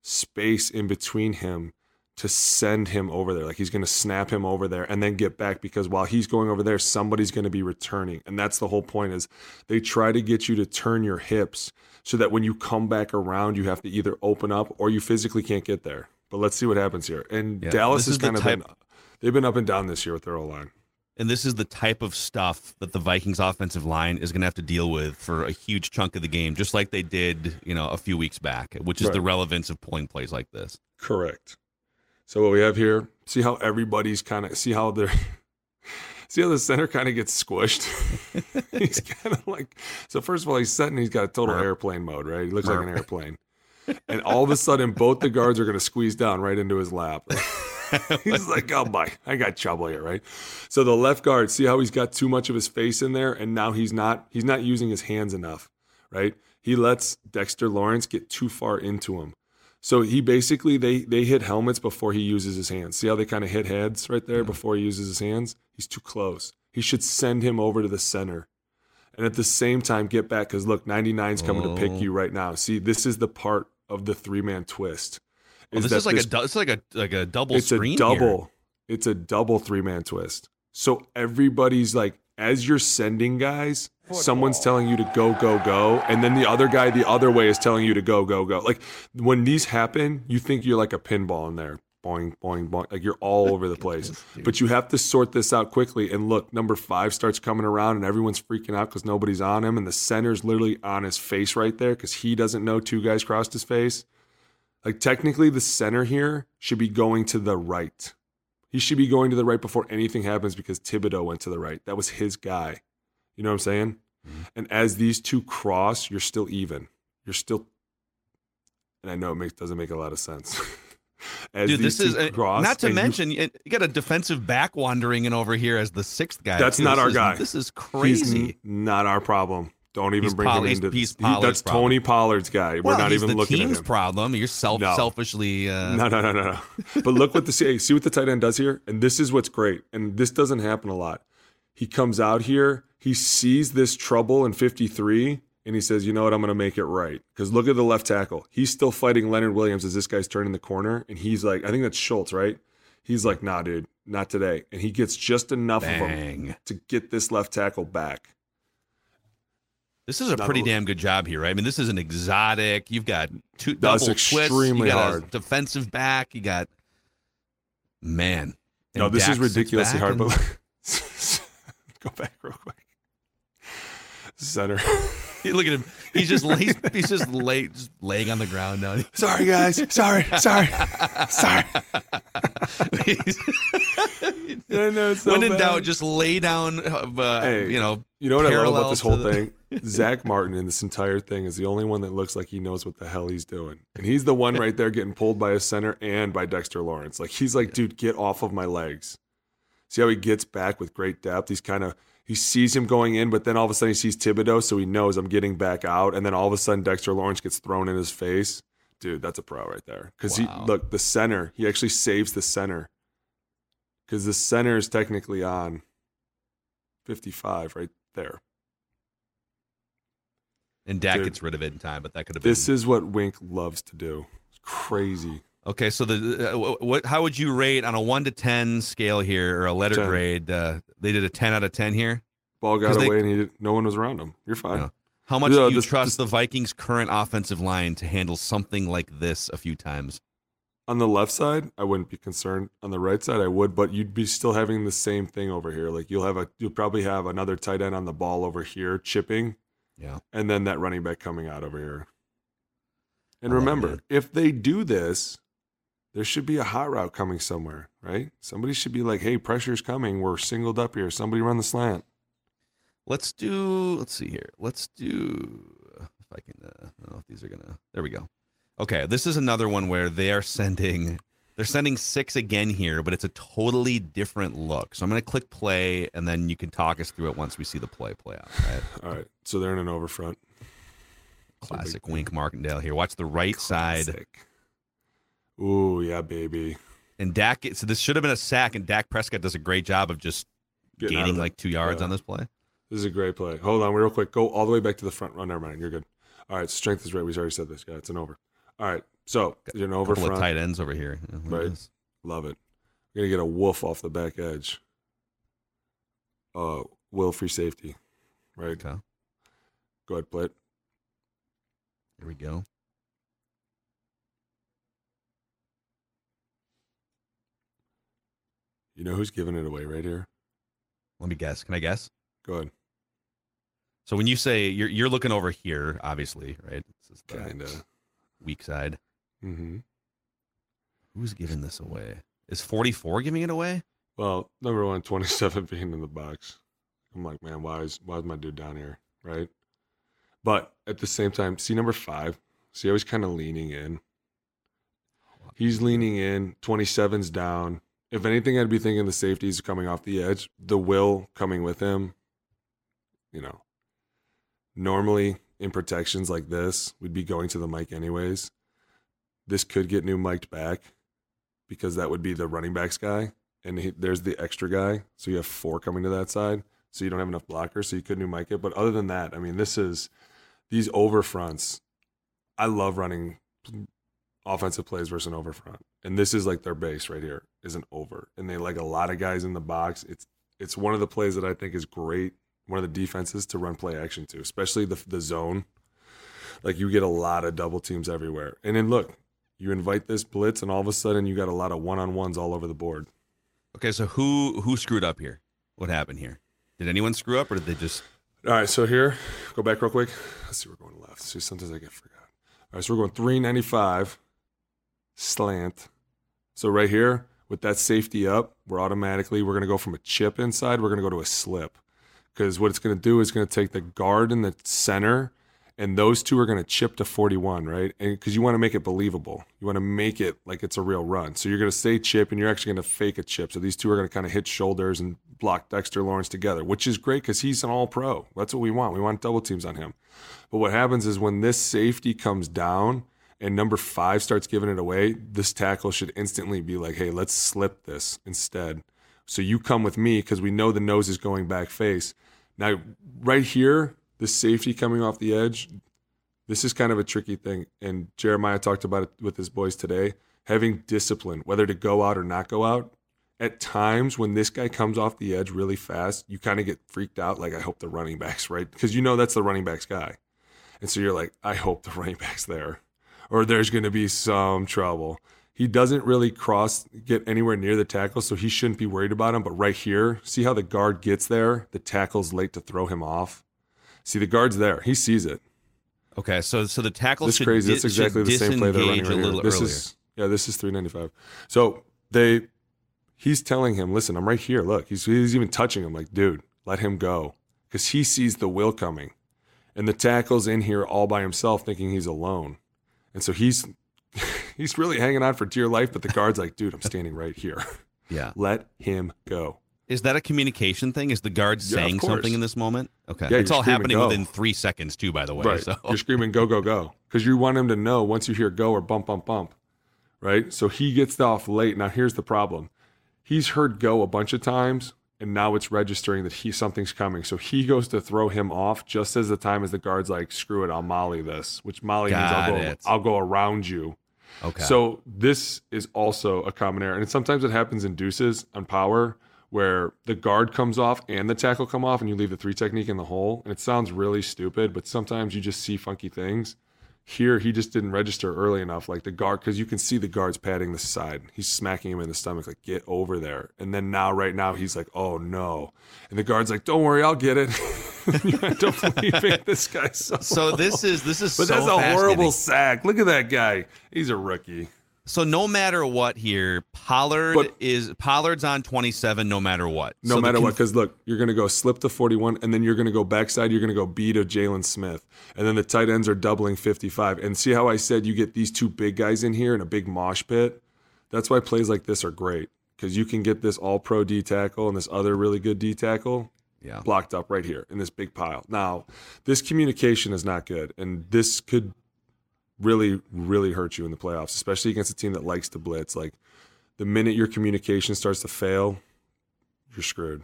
space in between him to send him over there. Like he's going to snap him over there and then get back because while he's going over there, somebody's going to be returning. And that's the whole point is they try to get you to turn your hips so that when you come back around, you have to either open up or you physically can't get there. But let's see what happens here. And Yeah, Dallas has kind of type- been, they've been up and down this year with their O line. And this is the type of stuff that the Vikings offensive line is going to have to deal with for a huge chunk of the game, just like they did, you know, a few weeks back, which is Right. the relevance of pulling plays like this. Correct. So what we have here, see how everybody's kind of see how they're see how the center kind of gets squished. he's kind of like so. First of all, he's setting. He's got a total airplane mode, right? He looks like an airplane. And all of a sudden, both the guards are going to squeeze down right into his lap. he's like, "Oh my, I got trouble here, right?" So the left guard, see how he's got too much of his face in there, and now he's not he's not using his hands enough, right? He lets Dexter Lawrence get too far into him. So he basically they they hit helmets before he uses his hands. See how they kind of hit heads right there before he uses his hands? He's too close. He should send him over to the center. And at the same time get back cuz look, 99's coming to pick Oh. you right now. See, this is the part of the three-man twist. Oh, this that is like a du- it's like a like a double it's screen. a double. It's a double three man twist. So everybody's like, as you're sending guys, someone's telling you to go, go, go, and then the other guy the other way is telling you to go, go, go. Like when these happen, you think you're like a pinball in there. Boing, boing, boing. Like you're all over the place. But you have to sort this out quickly. And look, number five starts coming around and everyone's freaking out because nobody's on him. And the center's literally on his face right there because he doesn't know two guys crossed his face. Like technically, the center here should be going to the right. He should be going to the right before anything happens because Thibodeaux went to the right. That was his guy. You know what I'm saying? Mm-hmm. And as these two cross, you're still even. You're still. And I know it makes doesn't make a lot of sense. as Dude, these this is two cross, not to mention you, you got a defensive back wandering in over here as the sixth guy. that's too. not This our is- guy. This is crazy. n- not our problem. Don't even He's bring Poll- him he's- into he's this. He- That's problem. Tony Pollard's guy. We're well, not he's even the looking team's at him. problem. You're self No. selfishly. Uh, No, no, no, no, no. But look what the see, see what the tight end does here, and this is what's great. And this doesn't happen a lot. He comes out here, he sees this trouble in 53, and he says, "You know what? I'm going to make it right." Because look at the left tackle. He's still fighting Leonard Williams as this guy's turning the corner, and he's like, I think that's Schultz, right? He's like, "Nah, dude, not today." And he gets just enough of him to get this left tackle back. This is a Not pretty a- damn good job here, right? I mean, this is an exotic. You've got two double twists. You extremely got hard. a defensive back. You got man. No, this is ridiculously hard. and- But go back real quick. Center. look at him. He's just he's, he's just lay, just laying on the ground now. Sorry, guys. Sorry. Sorry. Sorry. I know, so when in bad. doubt, just lay down. Uh, Hey, you know, You know what I love about this whole the- thing? Zack Martin in this entire thing is the only one that looks like he knows what the hell he's doing. And he's the one right there getting pulled by a center and by Dexter Lawrence. Like he's like, dude, get off of my legs. See how he gets back with great depth? He's kind of he sees him going in, but then all of a sudden he sees Thibodeaux, so he knows I'm getting back out. And then all of a sudden Dexter Lawrence gets thrown in his face. Dude, that's a pro right there. Because Wow. he look, the center, he actually saves the center. Because the center is technically on 55 right there. and Dak Dude. gets rid of it in time, but that could have been. This is what Wink loves to do. It's crazy. Okay, so the uh, what? How would you rate on a one to ten scale here, or a letter 10. grade? Uh, they did a ten out of ten here. Ball got 'Cause they- away and he did, no one was around him. You're fine. Yeah. How much Yeah, do you this- trust this- the Vikings' current offensive line to handle something like this a few times? On the left side, I wouldn't be concerned. On the right side, I would, but you'd be still having the same thing over here. Like you'll have a, you'll probably have another tight end on the ball over here chipping, Yeah. and then that running back coming out over here. And remember, if they do this, there should be a hot route coming somewhere, right? Somebody should be like, "Hey, pressure's coming. We're singled up here. Somebody run the slant." Let's do. Let's see here. Let's do. If I can. Uh, I don't know if these are gonna. There we go. Okay, this is another one where they are sending. They're sending six again here, but it's a totally different look. So I'm gonna click play, and then you can talk us through it once we see the play play out. Right? All right. So they're in an over front. Classic Wink Martindale here. Watch the right side. Ooh, yeah, baby. And Dak. So this should have been a sack, and Dak Prescott does a great job of just Getting out of gaining like two yards Yeah. on this play. This is a great play. Hold on, real quick. Go all the way back to the front. Oh, never mind. You're good. All right. Strength is right. We've already said this. Yeah, it's an over. All right. So you're an over couple front. of tight ends over here. Right. Love it. We're gonna get a wolf off the back edge. Uh, will free safety. Right. Okay. Go ahead, play it. Here we go. You know who's giving it away right here? Let me guess. Can I guess? Go ahead. So when you say you're you're looking over here, obviously, right? This is the Kinda. weak side. Mm-hmm. Who's giving this away? Is 44 giving it away? Well, number one, 27 being in the box. I'm like, man, why is why is my dude down here? Right. But at the same time, see number five. See how he's kind of leaning in. He's leaning in. 27's down. If anything, I'd be thinking the safety's coming off the edge. The will coming with him. You know. Normally in protections like this, we'd be going to the mic anyways. This could get new mic'd back because that would be the running backs guy, and he, there's the extra guy. So you have four coming to that side. So you don't have enough blockers, so you could new mic it. But other than that, I mean, this is these over fronts. I love running offensive plays versus an over front, and this is like their base right here is an over, and they like a lot of guys in the box. It's it's one of the plays that I think is great. One of the defenses to run play action to, especially the the zone. Like you get a lot of double teams everywhere, and then look, you invite this blitz, and all of a sudden you got a lot of one on ones all over the board. Okay, so who who screwed up here? What happened here? Did anyone screw up, or did they just? All right, so here, go back real quick. Let's see, we're going left. See, sometimes I get forgot. All right, so we're going 395 slant. So right here, with that safety up, we're automatically we're going to go from a chip inside. We're going to go to a slip because what it's going to do is going to take the guard in the center, and those two are going to chip to 41, right? And because you want to make it believable, you want to make it like it's a real run. So you're going to say chip, and you're actually going to fake a chip. So these two are going to kind of hit shoulders and block Dexter Lawrence together, which is great because he's an All Pro. That's what we want. We want double teams on him. But what happens is when this safety comes down and number five starts giving it away, this tackle should instantly be like, hey, let's slip this instead. So you come with me because we know the nose is going back face. Now, right here, the safety coming off the edge, this is kind of a tricky thing. And Jeremiah talked about it with his boys today. Having discipline, whether to go out or not go out. At times, when this guy comes off the edge really fast, you kind of get freaked out. Like, I hope the running back's right. Because you know that's the running back's guy. And so you're like, I hope the running back's there, or there's going to be some trouble. He doesn't really cross, get anywhere near the tackle, so he shouldn't be worried about him. But right here, see how the guard gets there? The tackle's late to throw him off. See, the guard's there. He sees it. Okay, so so the tackle This should crazy. di- That's exactly the same play they're running right a here. little This earlier. is yeah, this is 395. So they he's telling him, listen, I'm right here. Look, he's he's even touching him like, dude, let him go. Because he sees the will coming. And the tackle's in here all by himself thinking he's alone. And so he's he's really hanging on for dear life, but the guard's like, dude, I'm standing right here. Yeah. Let him go. Is that a communication thing? Is the guard Yeah, saying something in this moment? Okay, Yeah, it's all happening "Go." within three seconds too. By the way, Right. so You're screaming go, go, go. Because you want him to know once you hear go or bump, bump, bump. Right? So he gets off late. Now here's the problem. He's heard go a bunch of times and now it's registering that he something's coming. So he goes to throw him off just as the time as the guard's like, screw it, I'll molly this, which molly means I'll go, it. I'll go around you. okay. So this is also a common error. And sometimes it happens in deuces on power where the guard comes off and the tackle come off and you leave the three technique in the hole. And it sounds really stupid, but sometimes you just see funky things. Here, he just didn't register early enough, like the guard, because you can see the guard's patting the side. He's smacking him in the stomach, like, get over there. And then now, right now, he's like, oh no. And the guard's like, don't worry, I'll get it. you end up leaving this guy so So this is this is But so that's a horrible sack. Look at that guy. He's a rookie. So no matter what here, Pollard But- is Pollard's on 27 no matter what. No So matter con- what, because look, you're going to go slip to 41, and then you're going to go backside. You're going to go B to Jaylon Smith, and then the tight ends are doubling 55. And see how I said you get these two big guys in here in a big mosh pit. That's why plays like this are great because you can get this All Pro D tackle and this other really good D tackle Yeah. blocked up right here in this big pile. Now, this communication is not good, and this could really, really hurt you in the playoffs, especially against a team that likes to blitz. Like the minute your communication starts to fail, you're screwed.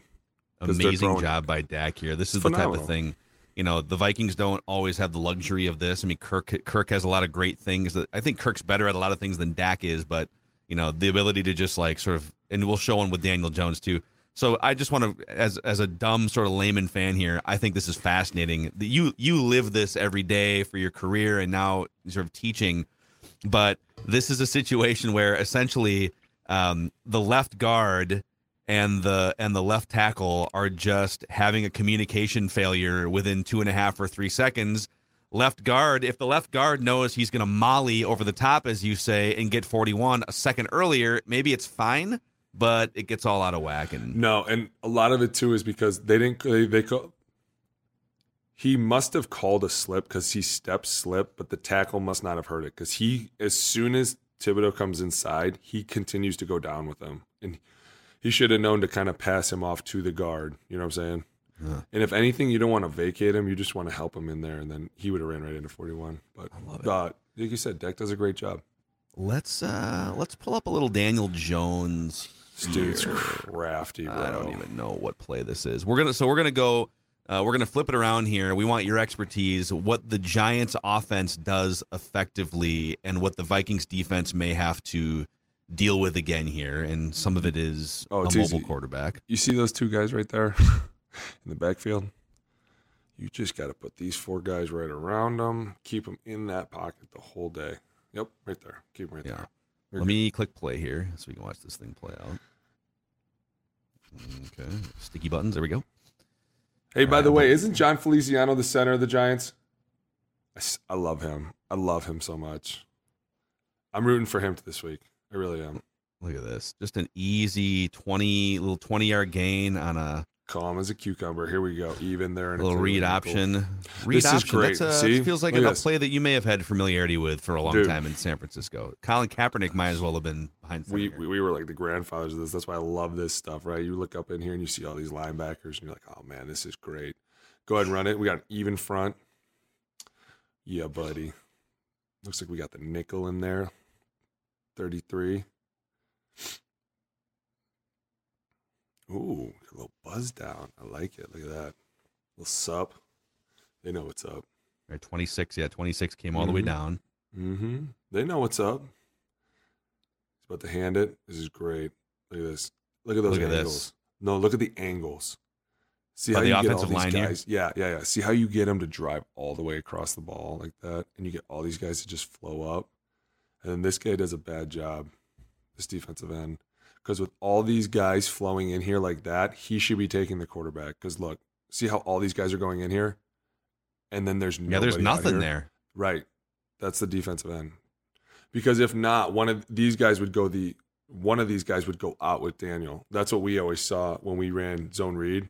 Amazing job by Dak here. This is the type of thing. You know, the Vikings don't always have the luxury of this. I mean, Kirk Kirk has a lot of great things. That I think Kirk's better at a lot of things than Dak is, but you know, the ability to just like sort of, and we'll show one with Daniel Jones too. So I just want to, as as a dumb sort of layman fan here, I think this is fascinating. You you live this every day for your career, and now sort of teaching. But this is a situation where essentially um, the left guard and the and the left tackle are just having a communication failure within two and a half or three seconds. Left guard, if the left guard knows he's going to molly over the top, as you say, and get 41 a second earlier, maybe it's fine, but it gets all out of whack. And No, and a lot of it too is because they didn't. They, they call, he must have called a slip because he stepped slip, but the tackle must not have heard it because he, as soon as Thibodeaux comes inside, he continues to go down with him, and he should have known to kind of pass him off to the guard. You know what I'm saying? And if anything, you don't want to vacate him; you just want to help him in there, and then he would have ran right into 41. But uh, like you said, Deck does a great job. let's uh let's pull up a little Daniel Jones. This dude's crafty, bro. I don't even know what play this is. We're gonna so we're gonna go. Uh, we're gonna flip it around here. We want your expertise. What the Giants' offense does effectively, and what the Vikings' defense may have to deal with again here. And some of it is Oh, a mobile easy. quarterback. You see those two guys right there in the backfield? You just got to put these four guys right around them, keep them in that pocket the whole day. Yep, right there. Keep them right there. Let me click play here so we can watch this thing play out. Okay, sticky buttons. There we go. Hey, by the way, isn't Jon Feliciano the center of the Giants? I love him. I love him so much. I'm rooting for him this week. I really am. Look at this. Just an easy twenty little twenty yard gain on a Calm as a cucumber. Here we go. Even there. in a little read option. Read This is option. great. That's a, See? feels like a play that you may have had familiarity with for a long Dude. time in San Francisco. Colin Kaepernick might as well have been behind. we, we we were like the grandfathers of this. That's why I love this stuff, right? You look up in here and you see all these linebackers, and you're like, oh man, this is great. Go ahead and run it. We got an even front. Yeah, buddy. Looks like we got the nickel in there. 33. Ooh, a little buzz down. I like it. Look at that. little sup. They know what's up. Right, twenty six. Yeah, twenty six came all the way Mhm. down. Mm-hmm. They know what's up. He's about to hand it. This is great. Look at this. Look at those Look at this. angles. No, look at the angles. See how the you get all these line here? guys. Yeah, yeah, yeah. See how you get them to drive all the way across the ball like that, and you get all these guys to just flow up. And then this guy does a bad job, this defensive end, because with all these guys flowing in here like that, he should be taking the quarterback. Because look, see how all these guys are going in here, and then there's Yeah, there's nothing there. Right. That's the defensive end. Because if not, one of these guys would go the one of these guys would go out with Daniel. That's what we always saw when we ran zone read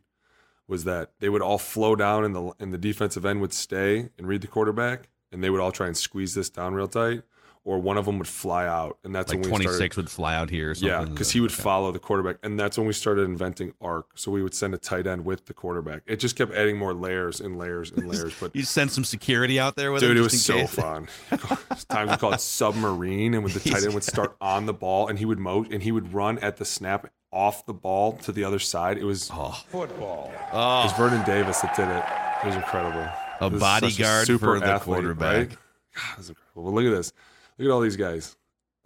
was that they would all flow down and the and the defensive end would stay and read the quarterback and they would all try and squeeze this down real tight or one of them would fly out and that's Like when we twenty started would fly out here. Or yeah, because he would follow the quarterback, and that's when we started inventing arc. So we would send a tight end with the quarterback. It just kept adding more layers and layers and layers. But You send some security out there with Dude, him it was so in case. fun. Times we called it submarine, and when the tight end would start on the ball, and he would mo and he would run at the snap off the ball to the other side. It was oh. Football. Oh. it was Vernon Davis that did it. It was incredible. A It was such bodyguard for the quarterback. right? God, it was incredible. Well, look at this. Look at all these guys.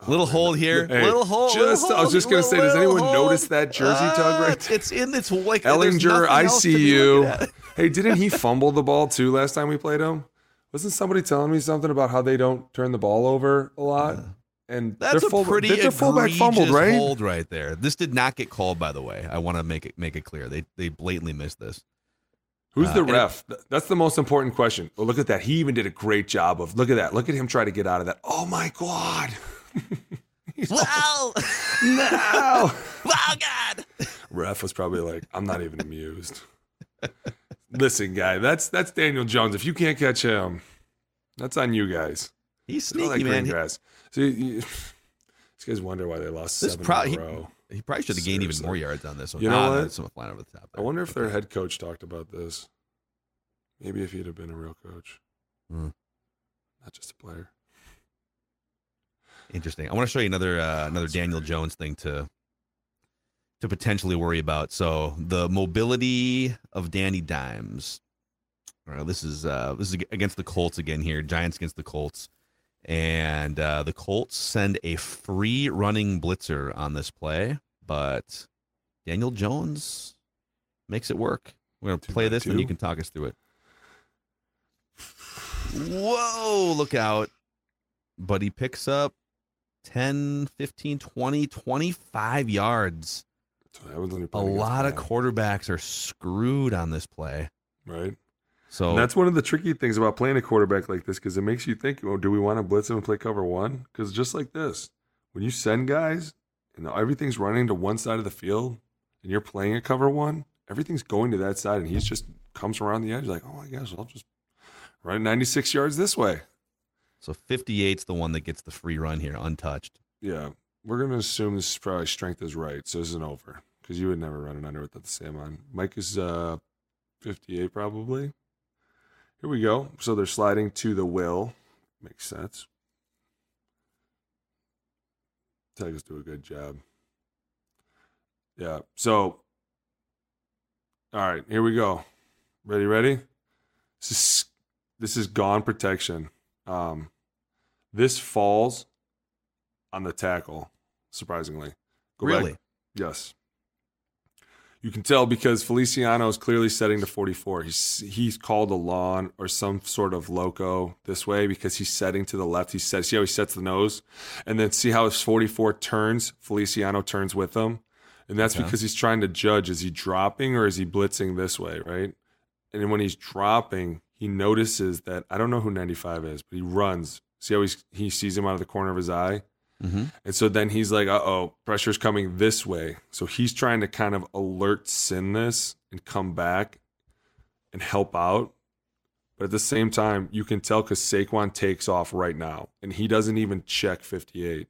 Oh, little hold here. Hey, little hold. just- little I was just gonna say, does anyone notice that jersey tug ah, right There? It's in. It's like Ellinger, I see you. hey, didn't he fumble the ball too last time we played him? Wasn't somebody telling me something about how they don't turn the ball over a lot? Uh, and That's a full, pretty their fullback fumbled, right? hold right there. This did not get called, by the way. I want to make it make it clear. They they blatantly missed this. Who's Uh, the and it- ref? That's the most important question. Well, look at that. He even did a great job of look at that. Look at him try to get out of that. Oh my god. Wow. no. Wow, God. Ref was probably like, I'm not even amused. Listen, guy, that's that's Daniel Jones. If you can't catch him, that's on you guys. He's Look at all that sneaky, green man. Grass. So you, you- these guys wonder why they lost This seven probably in a row. he, he probably should have gained even more yards on this one. You know Ah, what? that's someone flying over the top. I wonder if their head coach talked about this. Maybe if he'd have been a real coach, Hmm. not just a player. Interesting. I want to show you another uh, another Daniel Jones thing to to potentially worry about. So the mobility of Danny Dimes. All right, this is uh, this is against the Colts again here. Giants against the Colts, and uh, the Colts send a free running blitzer on this play, but Daniel Jones makes it work. We're gonna play this, and you can talk us through it. Whoa, look out. But he picks up 10, 15, 20, 25 yards. So that was A lot of quarterbacks are screwed on this play. right. So And that's one of the tricky things about playing a quarterback like this because it makes you think, oh, do we want to blitz him and play cover one? Because just like this, when you send guys and everything's running to one side of the field and you're playing a cover one, everything's going to that side and he's just comes around the edge like, oh, my gosh, I'll just run 96 yards this way. so 58's the one that gets the free run here, untouched. Yeah, we're going to assume this is probably strength is right. So this is an over because you would never run it under without the same on. Mike is uh, 58 probably. Here we go. So they're sliding to the will. Makes sense. Tigers do a good job. Yeah. So, all right, here we go. Ready, ready? This is this is gone protection. Um, this falls on the tackle. Surprisingly, Go back. Really? Yes. You can tell because Feliciano is clearly setting to 44. He's he's called a lawn or some sort of loco this way because he's setting to the left. He sets see how he sets the nose, and then see how his 44 turns. Feliciano turns with him, and that's Okay. because he's trying to judge: is he dropping or is he blitzing this way, right? And when he's dropping, he notices that I don't know who 95 is, but he runs. See how he's, he sees him out of the corner of his eye. Mm-hmm. And so then he's like, uh oh, pressure's coming this way. So he's trying to kind of alert sin this and come back and help out. But at the same time, you can tell because Saquon takes off right now and he doesn't even check 58.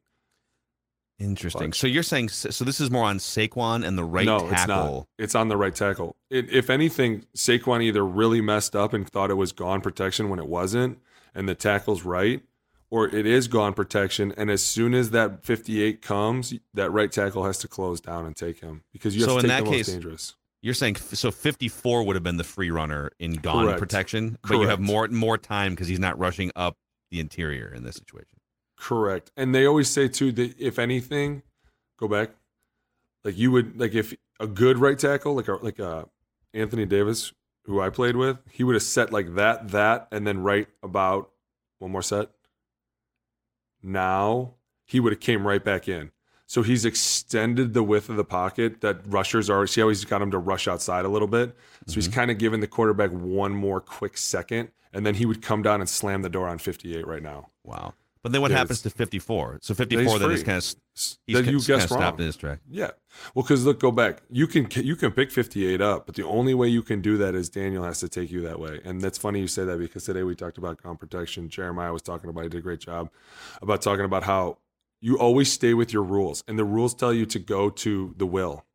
Interesting. So you're saying so this is more on Saquon and the right no, tackle. it's not. It's on the right tackle. It, if anything, Saquon either really messed up and thought it was gone protection when it wasn't, and the tackle's right, or it is gone protection. And as soon as that 58 comes, that right tackle has to close down and take him because you have so to in take that the case, most dangerous. you're saying so 54 would have been the free runner in gone Correct. protection, but you have more more time because he's not rushing up the interior in this situation. Correct. And they always say too that if anything, go back. Like you would like if a good right tackle, like a like a Anthony Davis, who I played with, he would have set like that, that, and then right about one more set. Now he would have came right back in. So he's extended the width of the pocket that rushers are. See how he's got him to rush outside a little bit. So he's mm-hmm. kind of giving the quarterback one more quick second, and then he would come down and slam the door on 58 right now. Wow. But then what happens to 54? So 54 then is kind of he's then kind you of, kind of stopped wrong. in his track. Yeah. Well, because look, go back. You can you can pick 58 up, but the only way you can do that is Daniel has to take you that way. And that's funny you say that because today we talked about ground protection. Jeremiah was talking about. He did a great job about talking about how you always stay with your rules, and the rules tell you to go to the will.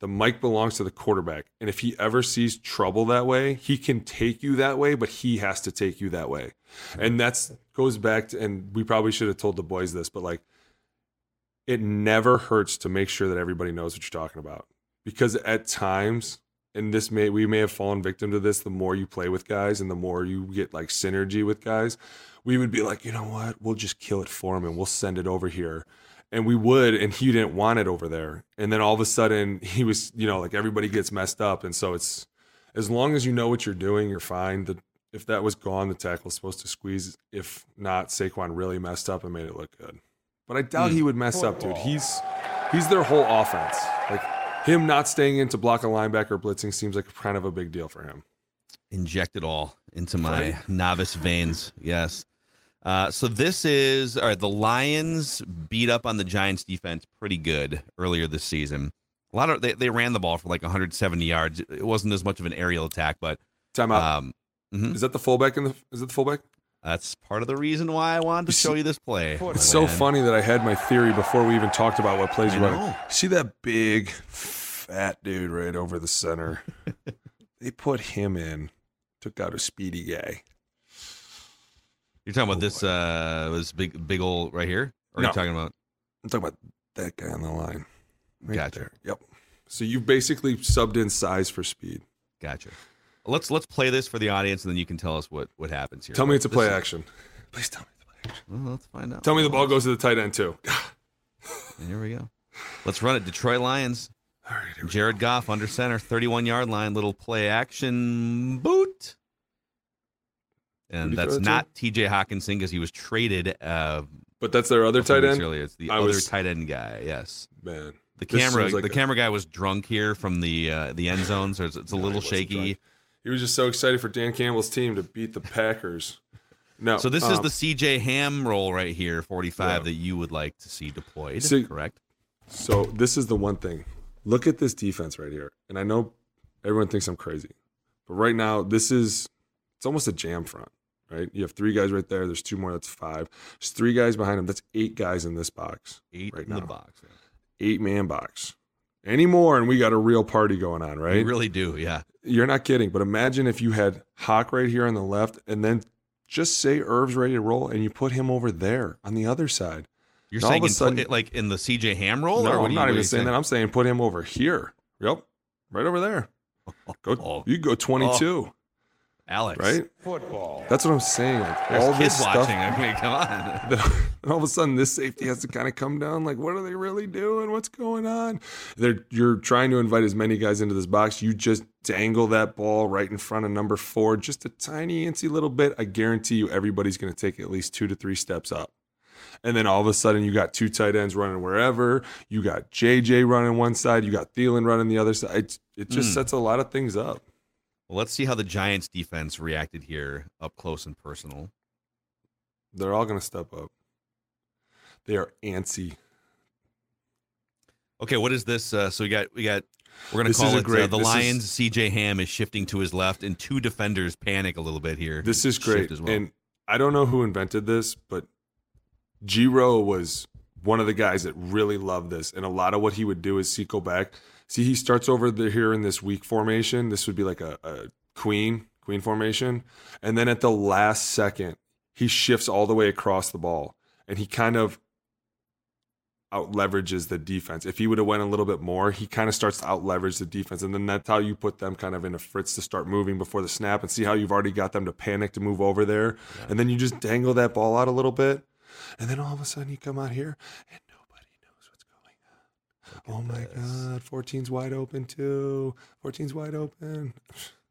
The mic belongs to the quarterback, and if he ever sees trouble that way, he can take you that way, but he has to take you that way. And that's goes back to, and we probably should have told the boys this, but like it never hurts to make sure that everybody knows what you're talking about. Because at times and this may we may have fallen victim to this the more you play with guys and the more you get like synergy with guys we would be like you know what? We'll just kill it for him and we'll send it over here. And we would and he didn't want it over there. And then all of a sudden he was you know like everybody gets messed up. And so it's as long as you know what you're doing you're fine. The if that was gone the tackle's supposed to squeeze if not Saquon really messed up and made it look good but I doubt Hmm. he would mess up, dude. He's he's their whole offense. Like him not staying in to block a linebacker blitzing seems like kind of a big deal for him. Inject it all into my Right. novice veins. Yes. Uh, so this is all right. The Lions beat up on the Giants defense pretty good earlier this season. A lot of they, they ran the ball for like 170 yards. It wasn't as much of an aerial attack, but Timeout. Um, mhm. Is that the fullback in the? Is it the fullback? that's part of the reason why I wanted to show you this play. It's so funny that I had my theory before we even talked about what plays you running. See that big, fat dude right over the center? they put him in, took out a speedy guy. You're talking about this uh this big big old right here? Or are No. you talking about I'm talking about that guy on the line. Right Gotcha. there. Yep. So you basically subbed in size for speed. Gotcha. Let's let's play this for the audience and then you can tell us what what happens here. Tell me it's a This play is- action. Please tell me. It's a play action. Well, let's find out. Tell me the ball goes to the tight end too. Here we go. Let's run it. Detroit Lions. All right, Jared Goff under center, 31 yard line, little play action boot. And Who'd he throw that's not TJ Hockenson because he was traded. Uh, But that's their other tight end? Earlier. It's the I other was- tight end guy. Yes. Man. The camera, like the a- camera guy was drunk here from the uh, the end zone, so it's, it's a No, he little shaky. drunk. He was just so excited for Dan Campbell's team to beat the Packers. No. So this is um, the CJ Ham roll right here, 45 Yeah. that you would like to see deployed. See- correct? So this is the one thing. Look at this defense right here. And I know everyone thinks I'm crazy. But right now, this is it's almost a jam front, right? You have three guys right there. There's two more, that's five. There's three guys behind him. That's eight guys in this box. Eight right in the now. box. Eight man box. Any more, and we got a real party going on, right? We really do, yeah. You're not kidding. But imagine if you had Hawk right here on the left, and then just say Irv's ready to roll, and you put him over there on the other side. You're And all saying of a sudden, like in the CJ Ham roll? no, or what I'm you- not even you saying that. I'm saying put him over here. Yep, right over there. Go, you go 22, Alex. right? Football. That's what I'm saying. Like, There's all kids this stuff. watching. I mean, come on. then all of a sudden, this safety has to kind of come down. Like, what are they really doing? What's going on? They're you're trying to invite as many guys into this box. You just dangle that ball right in front of number four, just a tiny incy little bit. I guarantee you, everybody's going to take at least two to three steps up. And then all of a sudden, you got two tight ends running wherever. You got JJ running one side. You got Thielen running the other side. It, it just Mm. sets a lot of things up. Well, let's see how the Giants defense reacted here up close and personal. They're all going to step up. They are antsy. Okay, what is this? Uh, so we got we got we're gonna call is a it uh, great- the this is- Lions. CJ Ham is shifting to his left, and two defenders panic a little bit here. This is great. well. And I don't know who invented this, but Giro was one of the guys that really loved this. And a lot of what he would do is see go back. See, he starts over the, here in this weak formation. This would be like a, a queen, queen formation. And then at the last second, he shifts all the way across the ball. And he kind of out leverages the defense. If he would have went a little bit more, he kind of starts to out leverage the defense, and then that's how you put them kind of in a fritz to start moving before the snap, and see how you've already got them to panic to move over there, and then you just dangle that ball out a little bit, and then all of a sudden you come out here and nobody knows what's going on. Oh my God, 14's wide open too. 14's wide open.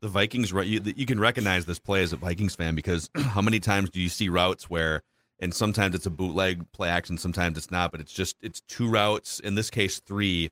the Vikings, right? You, you can recognize this play as a Vikings fan because how many times do you see routes where, and sometimes it's a bootleg play action, sometimes it's not, but it's just it's two routes. In this case, three,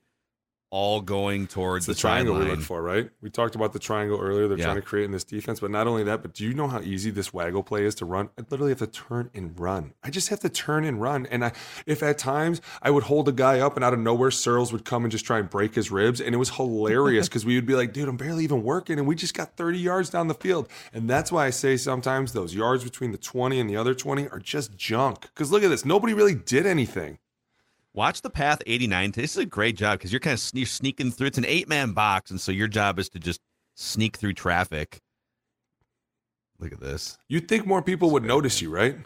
all going towards the the, triangle we look for, right? We talked about the triangle earlier. They're Yeah. trying to create in this defense, but not only that, but do you know how easy this waggle play is to run? I literally have to turn and run. I just have to turn and run. And I, if at times I would hold a guy up and out of nowhere, Sirles would come and just try and break his ribs, and it was hilarious because we would be like, "Dude, I'm barely even working," and we just got 30 yards down the field. And that's why I say sometimes those yards between the 20 and the other 20 are just junk. Because look at this, nobody really did anything. Watch the path 89. This is a great job because you're kind of sne- sneaking through. It's an eight man box, and so your job is to just sneak through traffic. Look at this. You'd think more people would notice you, right?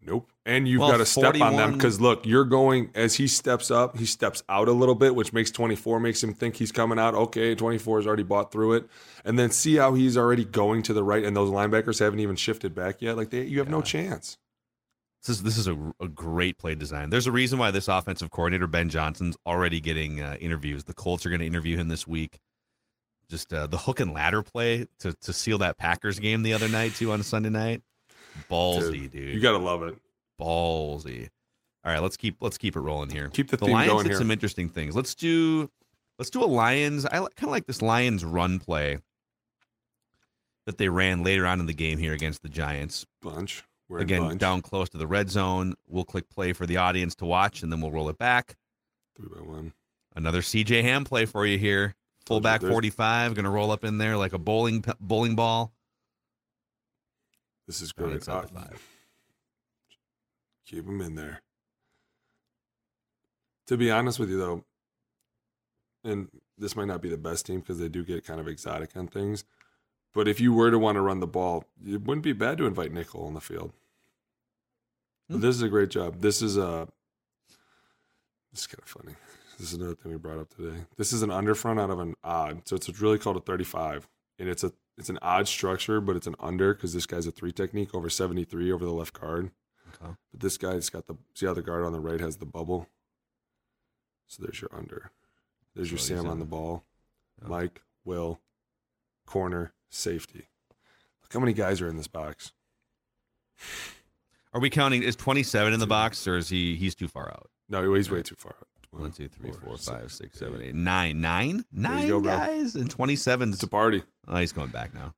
Nope. And you've Well, got to step on them because look, you're going as he steps up, he steps out a little bit, which makes 24 makes him think he's coming out. Okay, 24 has already bought through it, and then see how he's already going to the right, and those linebackers haven't even shifted back yet. Like they, you have no chance. This is this is a, a great play design. There's a reason why this offensive coordinator Ben Johnson's already getting uh, interviews. The Colts are going to interview him this week. Just uh, the hook and ladder play to to seal that Packers game the other night too on Sunday night. Ballsy, dude. You gotta love it. Ballsy. All right, let's keep let's keep it rolling here. Keep the the Lions going did here. some interesting things. Let's do let's do a Lions. I kind of like this Lions run play that they ran later on in the game here against the Giants. Bunch. We're again down close to the red zone. We'll click play for the audience to watch, and then we'll roll it back. Three by one. Another CJ Ham play for you here. Fullback there's- 45, going to roll up in there like a bowling bowling ball. This is great. Uh. Keep him in there. To be honest with you, though, and this might not be the best team because they do get kind of exotic on things. But if you were to want to run the ball, it wouldn't be bad to invite Nickel on the field. But this is a great job. This is a. This is kind of funny. This is another thing we brought up today. This is an underfront out of an odd, so it's really called a 35, and it's a it's an odd structure, but it's an under because this guy's a three technique over 73 over the left guard. Okay. But this guy's got the see how the guard on the right has the bubble. So there's your under. There's your Sam on the ball. Yep. Mike, Will, corner, safety. Look how many guys are in this box. Are we counting? Is 27 in the box, or is he? He's too far out. No, he's way too far out. One, two, three, four, five, six, seven, eight, nine, nine, you go, guys, and 27. It's a party. Oh, he's going back now.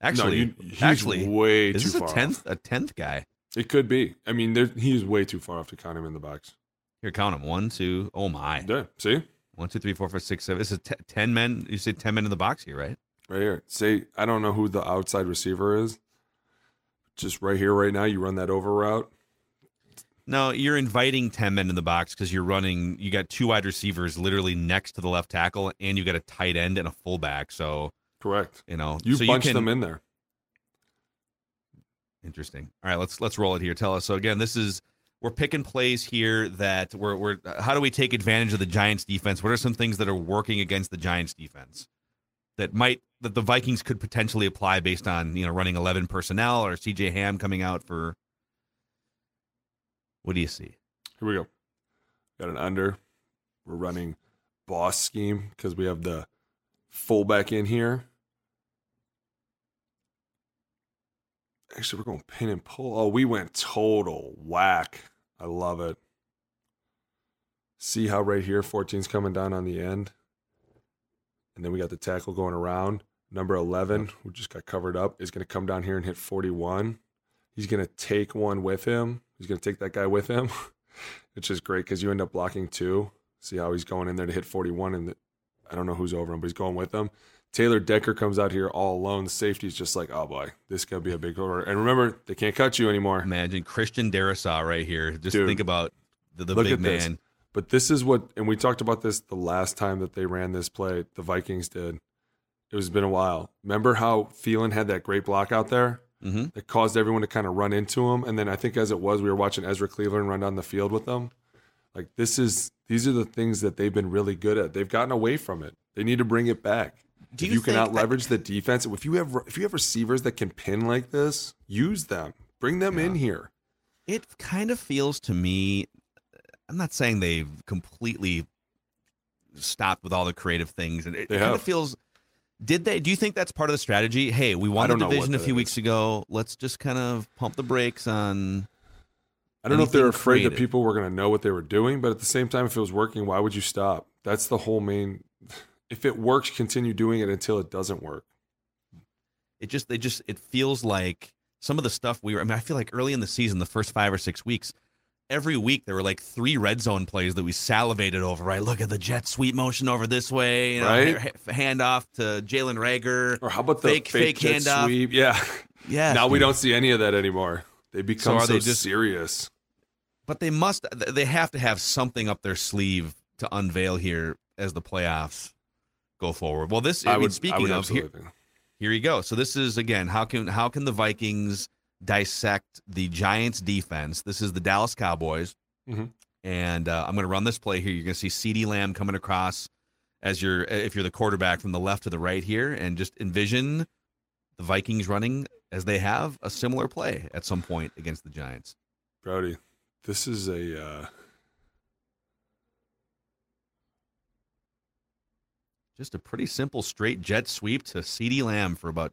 Actually, you- he's actually, way is too this is a far tenth? A tenth guy? It could be. I mean, there, he's way too far off to count him in the box. Here, count them. One, two. Oh my. Yeah, see One, two, three, four, five, six, seven. This is t- ten men. You said ten men in the box here, right? Right here. Say I don't know who the outside receiver is. Just right here, right now, you run that over route. No, you're inviting ten men in the box because you're running. You got two wide receivers literally next to the left tackle, and you got a tight end and a fullback. So Correct. you know You so bunch can, them in there. Interesting. All right, let's let's roll it here. Tell us. So again, this is we're picking plays here that we're we're how do we take advantage of the Giants defense? What are some things that are working against the Giants defense that might that the Vikings could potentially apply based on, you know, running 11 personnel or CJ Ham coming out for What do you see? Here we go. Got an under. We're running boss scheme because we have the fullback in here. Actually, we're going pin and pull. Oh, we went total whack. I love it. See how right here 14's coming down on the end? And then we got the tackle going around. Number 11, who just got covered up, is going to come down here and hit 41. He's going to take one with him. He's going to take that guy with him, which is great because you end up blocking two. See how he's going in there to hit 41, and the, I don't know who's over him, but he's going with him. Taylor Decker comes out here all alone. The safety's just like, oh boy, this could be a big order. And remember, they can't cut you anymore. Imagine Christian Darrisaw right here. Just Dude, think about the, the big at this. But this is what, and we talked about this the last time that they ran this play. The Vikings did. It was been a while. Remember how Thielen had that great block out there Mhm. that caused everyone to kind of run into him, and then I think as it was, we were watching Ezra Cleveland run down the field with them. Like this is these are the things that they've been really good at. They've gotten away from it. They need to bring it back. Do you you can think out leverage the defense, if you have if you have receivers that can pin like this, use them. Bring them in here. It kind of feels to me. I'm not saying they've completely stopped with all the creative things, and it kind of feels. Did they? Do you think that's part of the strategy? Hey, we won the don't know what division a few is. weeks ago. Let's just kind of pump the brakes on. I don't know if they're afraid that people were going to know what they were doing, but at the same time, if it was working, why would you stop? That's the whole main. If it works, continue doing it until it doesn't work. It just they just it feels like some of the stuff we were. I mean, I feel like early in the season, the first five or six weeks, every week there were like three red zone plays that we salivated over. Right, look at the jet sweep motion over this way, you know, Right. ha- ha- handoff to Jalen Reagor, Or how about the fake fake, fake, handoff? sweep? Yeah. Yeah, now we don't see any of that anymore. They become are so, they just- serious. But they must. They have to have something up their sleeve to unveil here as the playoffs go forward. Well, this. I, I mean, would- I speaking would of here, here you go. So this is again how can how can the Vikings dissect the Giants defense? This is the Dallas Cowboys, Mhm. and uh, I'm going to run this play here. You're going to see CeeDee Lamb coming across as you're if you're the quarterback from the left to the right here, and just envision the Vikings running as they have a similar play at some point against the Giants. Brody, this is a. Uh, Just a pretty simple straight jet sweep to CeeDee Lamb for about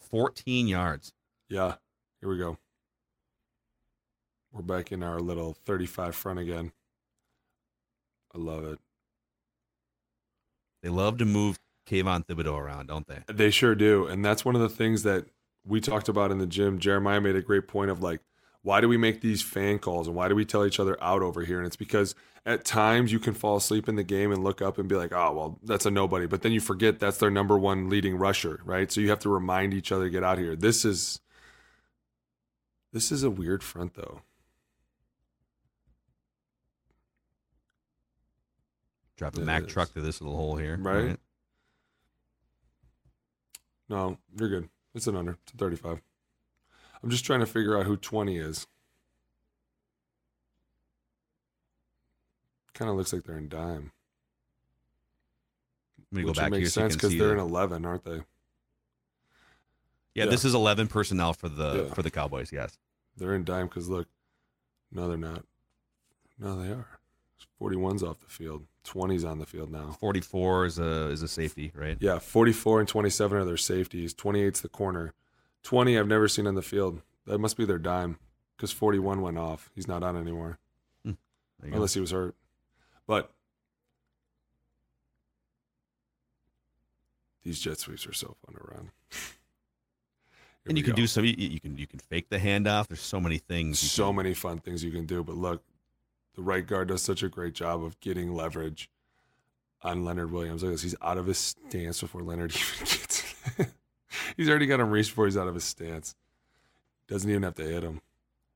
14 yards. yeah, here we go. We're back in our little 35 front again. I love it. They love to move Kayvon Thibodeaux around, don't they? They sure do. And that's one of the things that we talked about in the gym. Jeremiah made a great point of like, why do we make these fan calls and why do we tell each other out over here? And it's because at times you can fall asleep in the game and look up and be like, oh, well, that's a nobody. But then you forget that's their number one leading rusher, right? So you have to remind each other to get out here. This is this is a weird front though. Drop a It Mack is. truck through this little hole here. Right. No, you're good. It's an under. It's a 35. I'm just trying to figure out who 20 is. Kind of looks like they're in dime. Let me go Which back makes sense because they're the- in 11, aren't they? Yeah, Yeah. this is 11 personnel for the Yeah. for the Cowboys. Yes. They're in dime because look, no, they're not. No, they are. 41's off the field. 20's on the field now. 44 is a is a safety, right? Yeah, 44 and 27 are their safeties. 28's the corner. 20 I've never seen on the field. That must be their dime because 41 went off. He's not on anymore. Hmm. You go. Unless he was hurt. But these jet sweeps are so fun to run. And you can go. do some. You, you can you can fake the handoff. There's so many things. so many fun things you can do. But look, the right guard does such a great job of getting leverage on Leonard Williams. Look this. He's out of his stance before Leonard even gets He's already got him reached before he's out of his stance. Doesn't even have to hit him.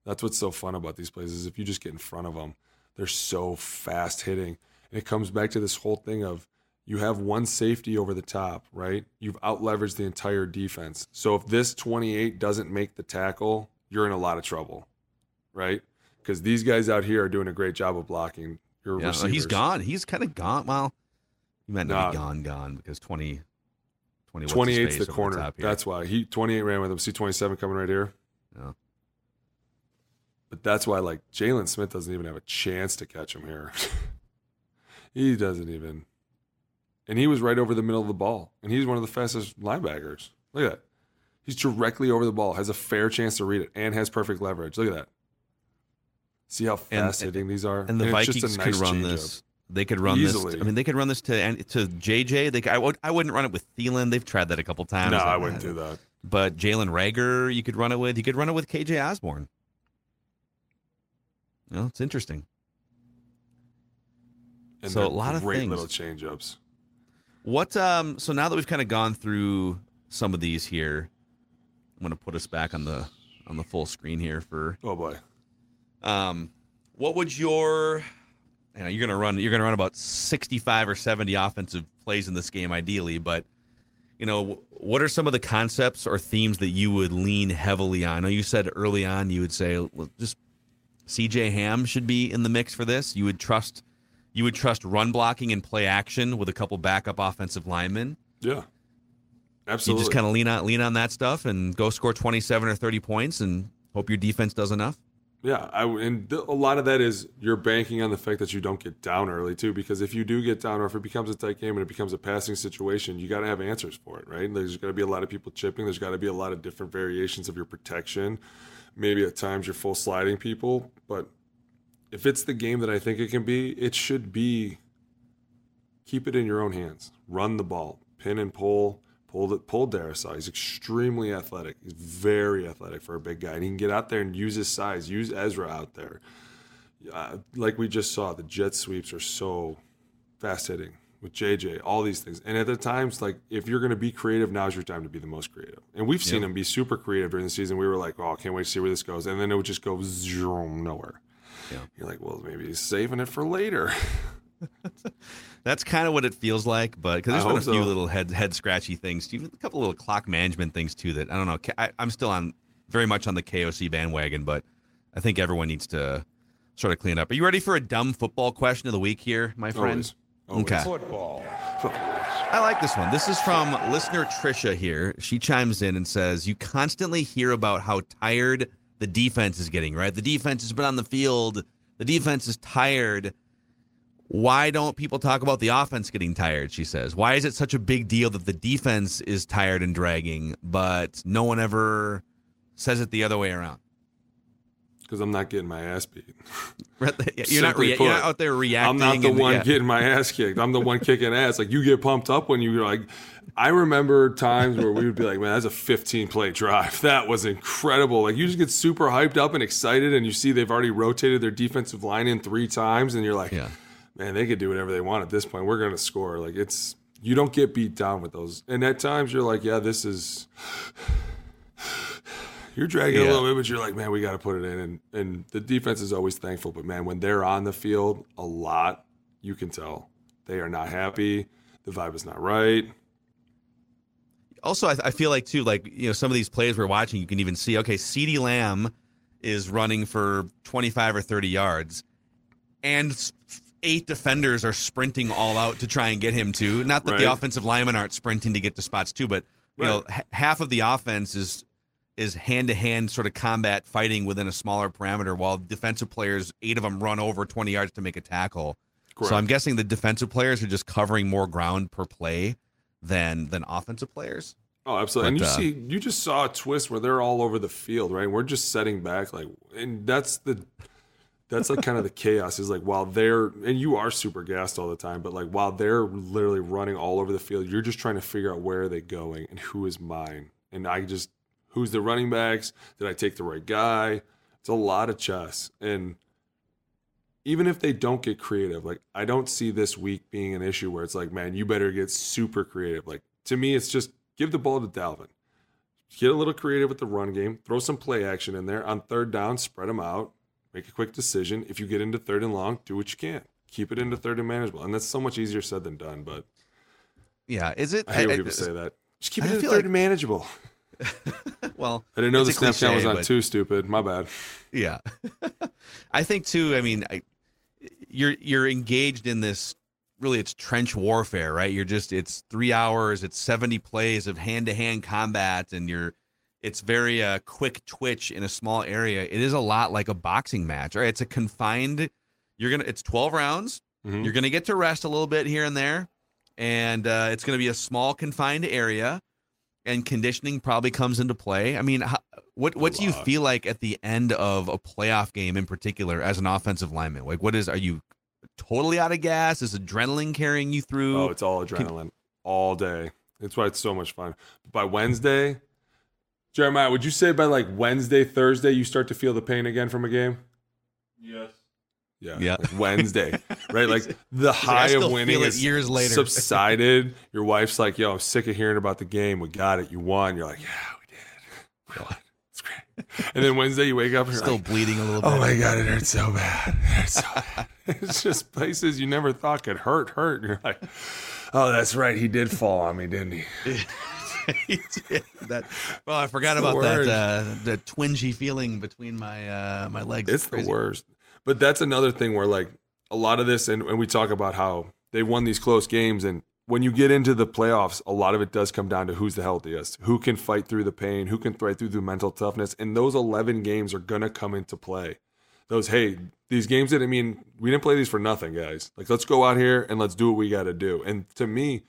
That's what's so fun about these plays is if you just get in front of them, they're so fast hitting. And it comes back to this whole thing of you have one safety over the top, right? You've out leveraged the entire defense. So if this 28 doesn't make the tackle, you're in a lot of trouble, right? Because these guys out here are doing a great job of blocking your Yeah, receivers. he's gone. He's kind of gone. Well, he might not be gone, gone because 20, 20 what's his 28's face the corner. here. that's why he 28 ran with him. See 27 coming right here. Yeah. But that's why like Jaylon Smith doesn't even have a chance to catch him here. he doesn't even. And he was right over the middle of the ball. And he's one of the fastest linebackers. Look at that. He's directly over the ball, has a fair chance to read it, and has perfect leverage. Look at that. See how And- fast hitting these are? And the it's Vikings a could run this. They could run Easily. this. I mean, they could run this to to JJ. They could, I would I wouldn't run it with Thielen. They've tried that a couple times. No, I wouldn't do that. But Jalen Reagor, you could run it with. You could run it with KJ Osborn. No, it's interesting. And so a lot of great things. little changeups. What um so now that we've kind of gone through some of these here, I'm gonna put us back on the on the full screen here for Oh boy. um what would your you know, you're gonna run you're gonna run about 65 or 70 offensive plays in this game ideally, but you know, what are some of the concepts or themes that you would lean heavily on? I know you said early on you would say well, just CJ Ham should be in the mix for this. You would trust you would trust run blocking and play action with a couple backup offensive linemen. Yeah. Absolutely. You just kind of lean on lean on that stuff and go score 27 or 30 points and hope your defense does enough. Yeah, I, and a lot of that is you're banking on the fact that you don't get down early too. Because if you do get down, or if it becomes a tight game and it becomes a passing situation, you got to have answers for it, right? There's got to be a lot of people chipping. There's got to be a lot of different variations of your protection. Maybe at times you're full sliding people, but if it's the game that I think it can be, it should be keep it in your own hands. Run the ball, pin and pull. Pull the pull Darrisaw. He's extremely athletic. He's very athletic for a big guy, and he can get out there and use his size. Use Ezra out there. Uh, like we just saw, the jet sweeps are so fast hitting with JJ. All these things, and at the times, like if you're going to be creative, now's your time to be the most creative. And we've seen Yep. him be super creative during the season. We were like, oh, I can't wait to see where this goes, and then it would just go zoom nowhere. Yeah. You're like, well, maybe he's saving it for later. That's kind of what it feels like, but because I there's been a few so. little head head scratchy things, even a couple little clock management things too. That I don't know. I, I'm still on very much on the KOC bandwagon, but I think everyone needs to sort of clean up. Are you ready for a dumb football question of the week here, my friends? Always. Okay. Football. I like this one. This is from listener Trisha here. She chimes in and says, You constantly hear about how tired the defense is getting, right? The defense has been on the field, the defense is tired. Why don't people talk about the offense getting tired? She says. Why is it such a big deal that the defense is tired and dragging, but no one ever says it the other way around? because I'm not getting my ass beat. you're not rea- you're not out there reacting. I'm not the one yeah. getting my ass kicked. I'm the one kicking ass. Like you get pumped up when you're like, I remember times where we would be like, man, that's a 15 play drive. That was incredible. Like you just get super hyped up and excited, and you see they've already rotated their defensive line in three times, and you're like, man, they could do whatever they want at this point. We're gonna score. Like it's you don't get beat down with those. And at times you're like, yeah, this is. You're dragging Yeah. a little bit, but you're like, man, we got to put it in. And, and the defense is always thankful. But man, when they're on the field a lot, you can tell they are not happy. The vibe is not right. Also I, I feel like too like you know some of these plays we're watching you can even see okay CeeDee Lamb is running for 25 or 30 yards and eight defenders are sprinting all out to try and get him to not that the offensive linemen aren't sprinting to get to spots too but you know h- half of the offense is is hand to hand sort of combat fighting within a smaller parameter while defensive players eight of them run over 20 yards to make a tackle. Correct. so I'm guessing the defensive players are just covering more ground per play than than offensive players. Oh, absolutely. and you uh, see, you just saw a twist where they're all over the field, right? We're just setting back, like, and that's the, that's like kind of the chaos is like while they're and you are super gassed all the time, but like while they're literally running all over the field, you're just trying to figure out where are they going and who is mine, and I just who's the running backs? Did I take the right guy? It's a lot of chess, and even if they don't get creative, like I don't see this week being an issue where it's like, man, you better get super creative. Like to me, it's just give the ball to Dalvin. Get a little creative with the run game. Throw some play action in there. On third down, spread them out. Make a quick decision. If you get into third and long, do what you can. Keep it into third and manageable. And that's so much easier said than done. But Yeah, is it? I hate when I- people say that. Just keep it into third like- and manageable. well, I didn't know the snap count was cliche, on but- two. Stupid. My bad. Yeah, I think too. I mean, I, you're you're engaged in this. Really, it's trench warfare, right? You're just it's three hours, it's seventy plays of hand to hand combat, and you're it's very uh, quick twitch in a small area. It is a lot like a boxing match, right? It's a confined. You're gonna. It's twelve rounds. Mhm. You're gonna get to rest a little bit here and there, and uh, it's gonna be a small confined area. And conditioning probably comes into play. I mean, how, what what do you feel like at the end of a playoff game in particular as an offensive lineman? Like, what is? Are you totally out of gas? Is adrenaline carrying you through? Oh, it's all Can- adrenaline all day. That's why it's so much fun. By Wednesday, Jeremiah, would you say by like Wednesday, Thursday, you start to feel the pain again from a game? Yes. Yeah. Yeah. Like Wednesday, right? Like the like, high of winning is years later." subsided. Your wife's like, yo, I'm sick of hearing about the game. We got it. You won. You're like, yeah, we did. We won. It's great. And then Wednesday, you wake up and you're Still like, bleeding a little bit. Oh my God, it hurts so bad. It hurts so bad. it's just places you never thought could hurt, hurt. And you're like, oh, that's right. He did fall on me, didn't he? that well, I forgot It's about that uh, the twingy feeling between my uh, my legs. It's the worst. But that's another thing where like a lot of this, and, and we talk about how they won these close games, and when you get into the playoffs, a lot of it does come down to who's the healthiest, who can fight through the pain, who can fight through the mental toughness, and those eleven games are gonna come into play. Those hey, these games I mean, we didn't play these for nothing, guys. Like let's go out here and let's do what we got to do. And to me,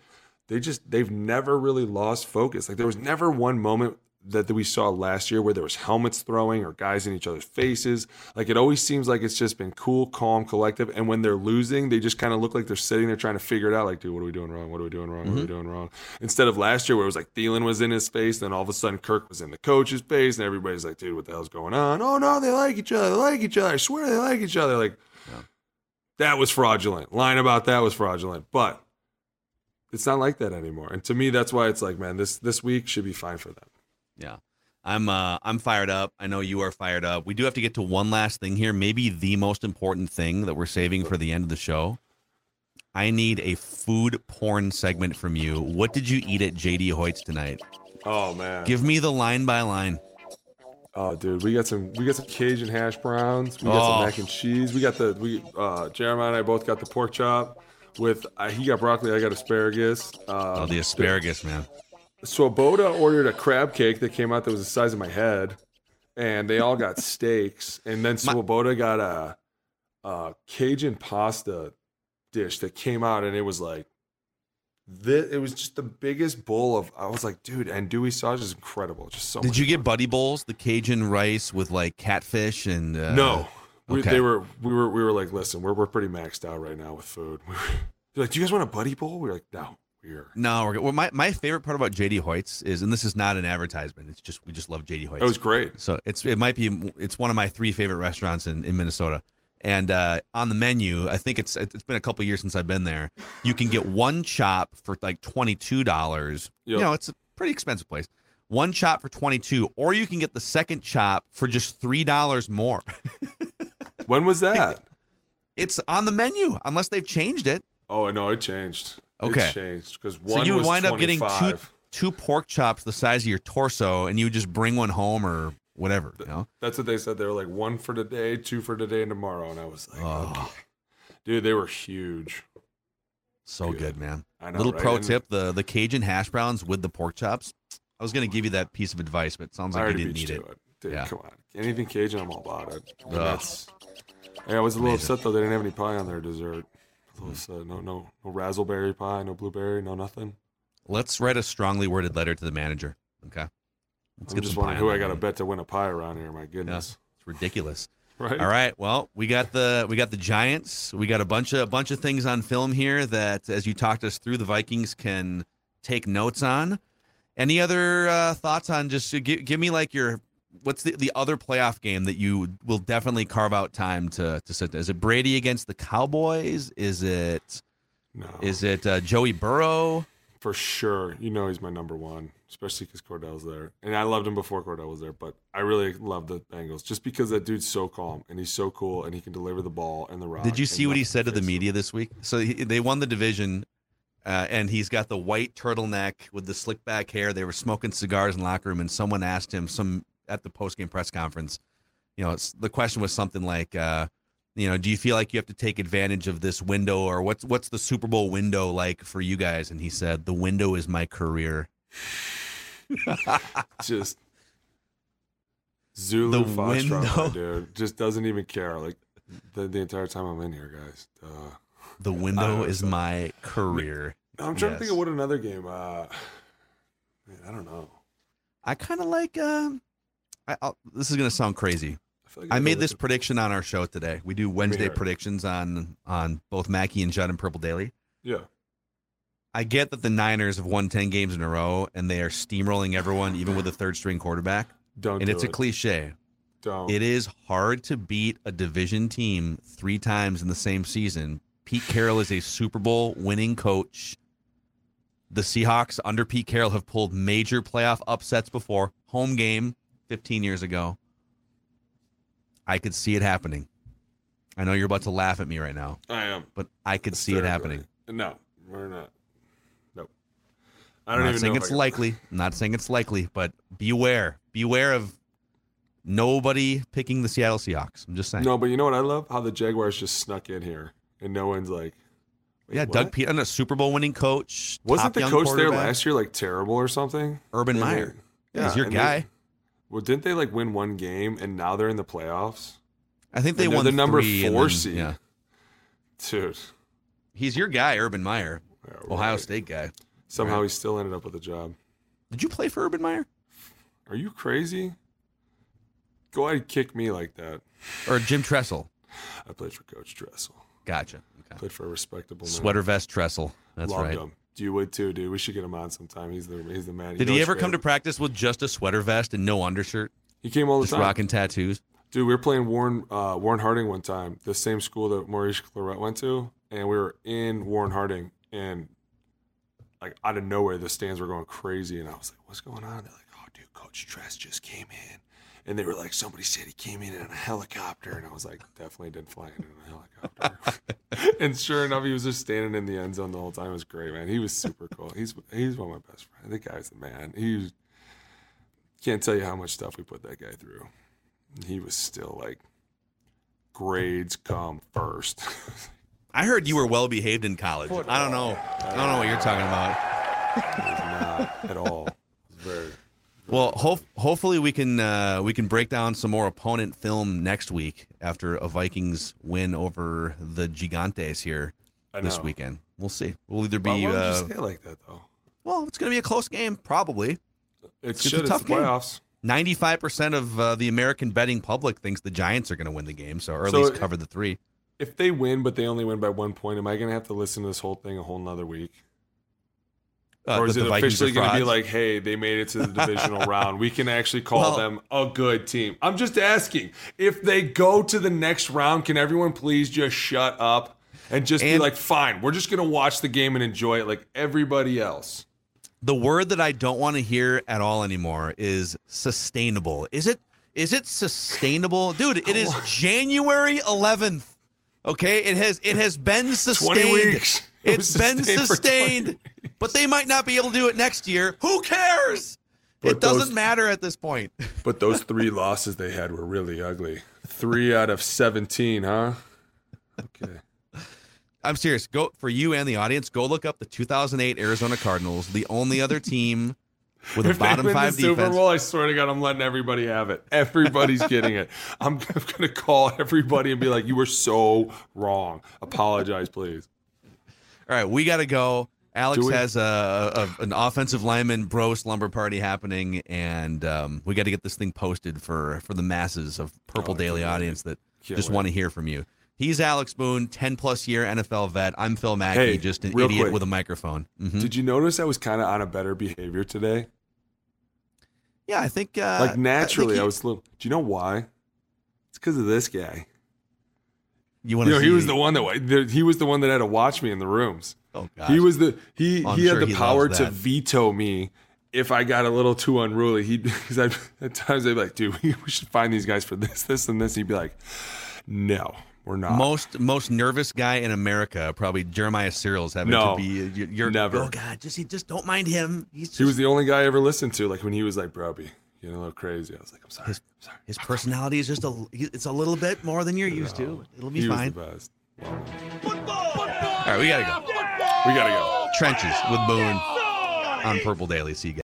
they just they've never really lost focus. Like there was never one moment that, that we saw last year where there was helmets throwing or guys in each other's faces. Like it always seems like it's just been cool, calm, collective. And when they're losing, they just kind of look like they're sitting there trying to figure it out. Like, dude, what are we doing wrong? What are we doing wrong? What are we mm-hmm. doing wrong? Instead of last year where it was like Thielen was in his face, then all of a sudden Kirk was in the coach's face, and everybody's like, dude, what the hell's going on? Oh no, they like each other. They like each other. I swear they like each other. Like that was fraudulent. Lying about that was fraudulent. But it's not like that anymore. And to me, that's why it's like, man, this this week should be fine for them. Yeah. I'm uh I'm fired up. I know you are fired up. We do have to get to one last thing here, maybe the most important thing that we're saving for the end of the show. I need a food porn segment from you. What did you eat at JD Hoyt's tonight? Oh man. Give me the line by line. Oh, dude, we got some we got some Cajun hash browns. We got Oh. some mac and cheese. We got the we uh Jeremiah and I both got the pork chop with uh, he got broccoli, I got asparagus. Uh, Oh, the asparagus, man. Swoboda ordered a crab cake that came out that was the size of my head, and they all got steaks. And then Swoboda got a, a Cajun pasta dish that came out, and it was like This, it was just the biggest bowl of. I was like, dude, andouille sausage is incredible. Just so. Did you get boudin balls, the Cajun rice with like catfish and? Uh, No, we, okay. they were. We were. We were like, listen, we're we're pretty maxed out right now with food. We were, they're like, do you guys want a boudin ball? We were like, no, we're. No, we're good. Well, my, my favorite part about JD Hoyt's is, and this is not an advertisement. It's just we just love JD Hoyt's. It was great. So it's it might be it's one of my three favorite restaurants in, in Minnesota. And uh, on the menu, I think it's it's been a couple years since I've been there. You can get one chop for like twenty two dollars. You know, it's a pretty expensive place. One chop for twenty two, or you can get the second chop for just three dollars more. When was that? it's on the menu, unless they've changed it. Oh no, it changed. Okay. it changed because So you would wind up getting two two pork chops the size of your torso, and you would just bring one home or whatever. You know? That's what they said. They were like one for today, two for today and tomorrow, and I was like, Oh. okay. dude, they were huge. So good, man. I know, Little right? pro And- tip: the the Cajun hash browns with the pork chops. I was going to give you that piece of advice, but it sounds like you didn't need it. it. Dude, Yeah. come on. Anything Cajun, I'm all about it. And Ugh. that's- yeah, I was a little Amazing. upset though. They didn't have any pie on their dessert. Little upset. No, no, no raspberry pie, no blueberry, no nothing. Let's write a strongly worded letter to the manager. Okay. Let's I'm just wondering who I got to bet to win a pie around here. My goodness. It's ridiculous. Right? All right. Well, we got the we got the Giants. We got a bunch of a bunch of things on film here that, as you talked us through, the Vikings can take notes on. Any other uh, thoughts on just give, give me like your what's the, the other playoff game that you will definitely carve out time to to sit? Is it Brady against the Cowboys? Is it No. is it uh, Joey Burrow? For sure. You know he's my number one, especially because Cordell's there. And I loved him before Cordell was there, but I really love the Bengals just because that dude's so calm and he's so cool and he can deliver the ball and the rock. Did you see what he said to the media this week? So he, they won the division, uh, and he's got the white turtleneck with the slick back hair. They were smoking cigars in the locker room, and someone asked him some at the post game press conference. You know, it's, the question was something like, uh, you know, do you feel like you have to take advantage of this window, or what's what's the Super Bowl window like for you guys? And he said, the window is my career. just Zulu The Foxtrot, dude, just doesn't even care. Like the, the entire time I'm in here, guys. Duh. The window don't know, is my career. I'm trying to think of what another game. Uh, man, I don't know. I kind of like. Um, I, I'll, this is gonna sound crazy. I, like I made this prediction on our show today. We do Wednesday predictions on on both Mackey and Judd and Purple Daily. Yeah. I get that the Niners have won ten games in a row and they are steamrolling everyone, even with a third string quarterback. Don't. and do it's a cliche. Don't. It is hard to beat a division team three times in the same season. Pete Carroll is a Super Bowl winning coach. The Seahawks under Pete Carroll have pulled major playoff upsets before. Home game 15 years ago. I could see it happening. I know you're about to laugh at me right now, I am. but I could see it happening. No, we're not. Nope. I I'm don't not even saying it's likely. I'm not saying it's likely, but beware. Beware of nobody picking the Seattle Seahawks. I'm just saying. No, but you know what I love? How the Jaguars just snuck in here and no one's like. Yeah, what? Doug Pederson, a Super Bowl winning coach. Wasn't the coach there last year like terrible or something? Urban Meyer. Yeah, he's your and they- guy. Well, didn't they like win one game and now they're in the playoffs? I think they And won the number four then- seed. Yeah, Dude, he's your guy, Urban Meyer, Yeah, Ohio. State guy. somehow Right. he still ended up with a job. Did you play for Urban Meyer Are you crazy? Go ahead and kick me like that. or Jim Tressel? I played for Coach Tressel. Gotcha. Okay. Played for a respectable man. Sweater vest Tressel. That's Loved right. him. You would too, dude. We should get him on sometime. He's the he's the man. Did he ever come to practice with just a sweater vest and no undershirt, He came all the just time. rocking tattoos? Dude, we were playing Warren uh, Warren Harding one time, the same school that Maurice Clarett went to, and we were in Warren Harding, and like out of nowhere, the stands were going crazy, and I was like, "What's going on?" They're like, "Oh, dude, Coach Tress just came in," and they were like, "Somebody said he came in in a helicopter," and I was like, "Definitely didn't fly in in a helicopter." and sure enough, he was just standing in the end zone the whole time. It was great, man. He was super cool. He's he's one of my best friends. The guy's the man. He was, can't tell you how much stuff we put that guy through he was still like grades come first. I heard you were well behaved in college. I don't know. I don't know what you're talking about. He was not at all. He was very Well, hope, hopefully we can uh, we can break down some more opponent film next week after a Vikings win over the Gigantes here. This weekend. We'll see. We'll either be. Why, would uh, you say it like that though? well, it's going to be a close game, probably. It It's should. a It's tough the game. playoffs. Ninety-five percent of uh, the American betting public thinks the Giants are going to win the game, so or at So least it- cover the three. If they win, but they only win by one point, am I going to have to listen to this whole thing a whole nother week? Uh, or is it officially going to be like, hey, they made it to the divisional round? We can actually call Well- them a good team. I'm just asking if they go to the next round, can everyone please just shut up and just be like, fine, we're just going to watch the game and enjoy it like everybody else? the word that I don't want to hear at all anymore is sustainable. Is it is it sustainable? Dude, it is January 11th. Okay? It has it has been sustained. weeks. It It's was been sustained for 20 sustained. But they might not be able to do it next year. Who cares? But it doesn't matter at this point. But those three losses they had were really ugly. Three out of 17, huh? Okay. I'm serious. Go for you and the audience. Go look up the 2008 Arizona Cardinals, the only other team with a If they bottom win five the Super. Bowl, I swear to God, I'm letting everybody have it. Everybody's getting it. I'm, I'm going to call everybody and be like, "You were so wrong. Apologize, please." All right, we got to go. Alex has a, a an offensive lineman bro slumber party happening, and um, we got to get this thing posted for for the masses of Purple Oh, Daily audience that Can't just want to hear from you. He's Alex Boone, ten plus year NFL vet. I'm Phil Mackey, Hey, just an idiot quick. with a microphone. Mhm. Did you notice I was kind of on a better behavior today? Yeah, I think uh, like naturally, I, he- was. a Little, do you know why? It's because of this guy. You want You to? know, he was the one that he was the one that had to watch me in the rooms. Oh gosh. He was the he Well, he sure had the he power to veto me if I got a little too unruly. He because at times they'd be like, "Dude, we should find these guys for this, this, and this." He'd be like, "No, we're not." most most nervous guy in America. Probably Jeremiah Sirles's having No, to be. Uh, you're, you're never. Oh God, just he just don't mind him. He's just, he was the only guy I ever listened to. Like when he was like, "Broby, getting a little crazy." I was like, "I'm sorry." his, his personality is just a it's a little bit more than you're used to. It'll be he fine. was the best. All right, we gotta go. We gotta go. Trenches with Boone on Purple Daily. See you guys.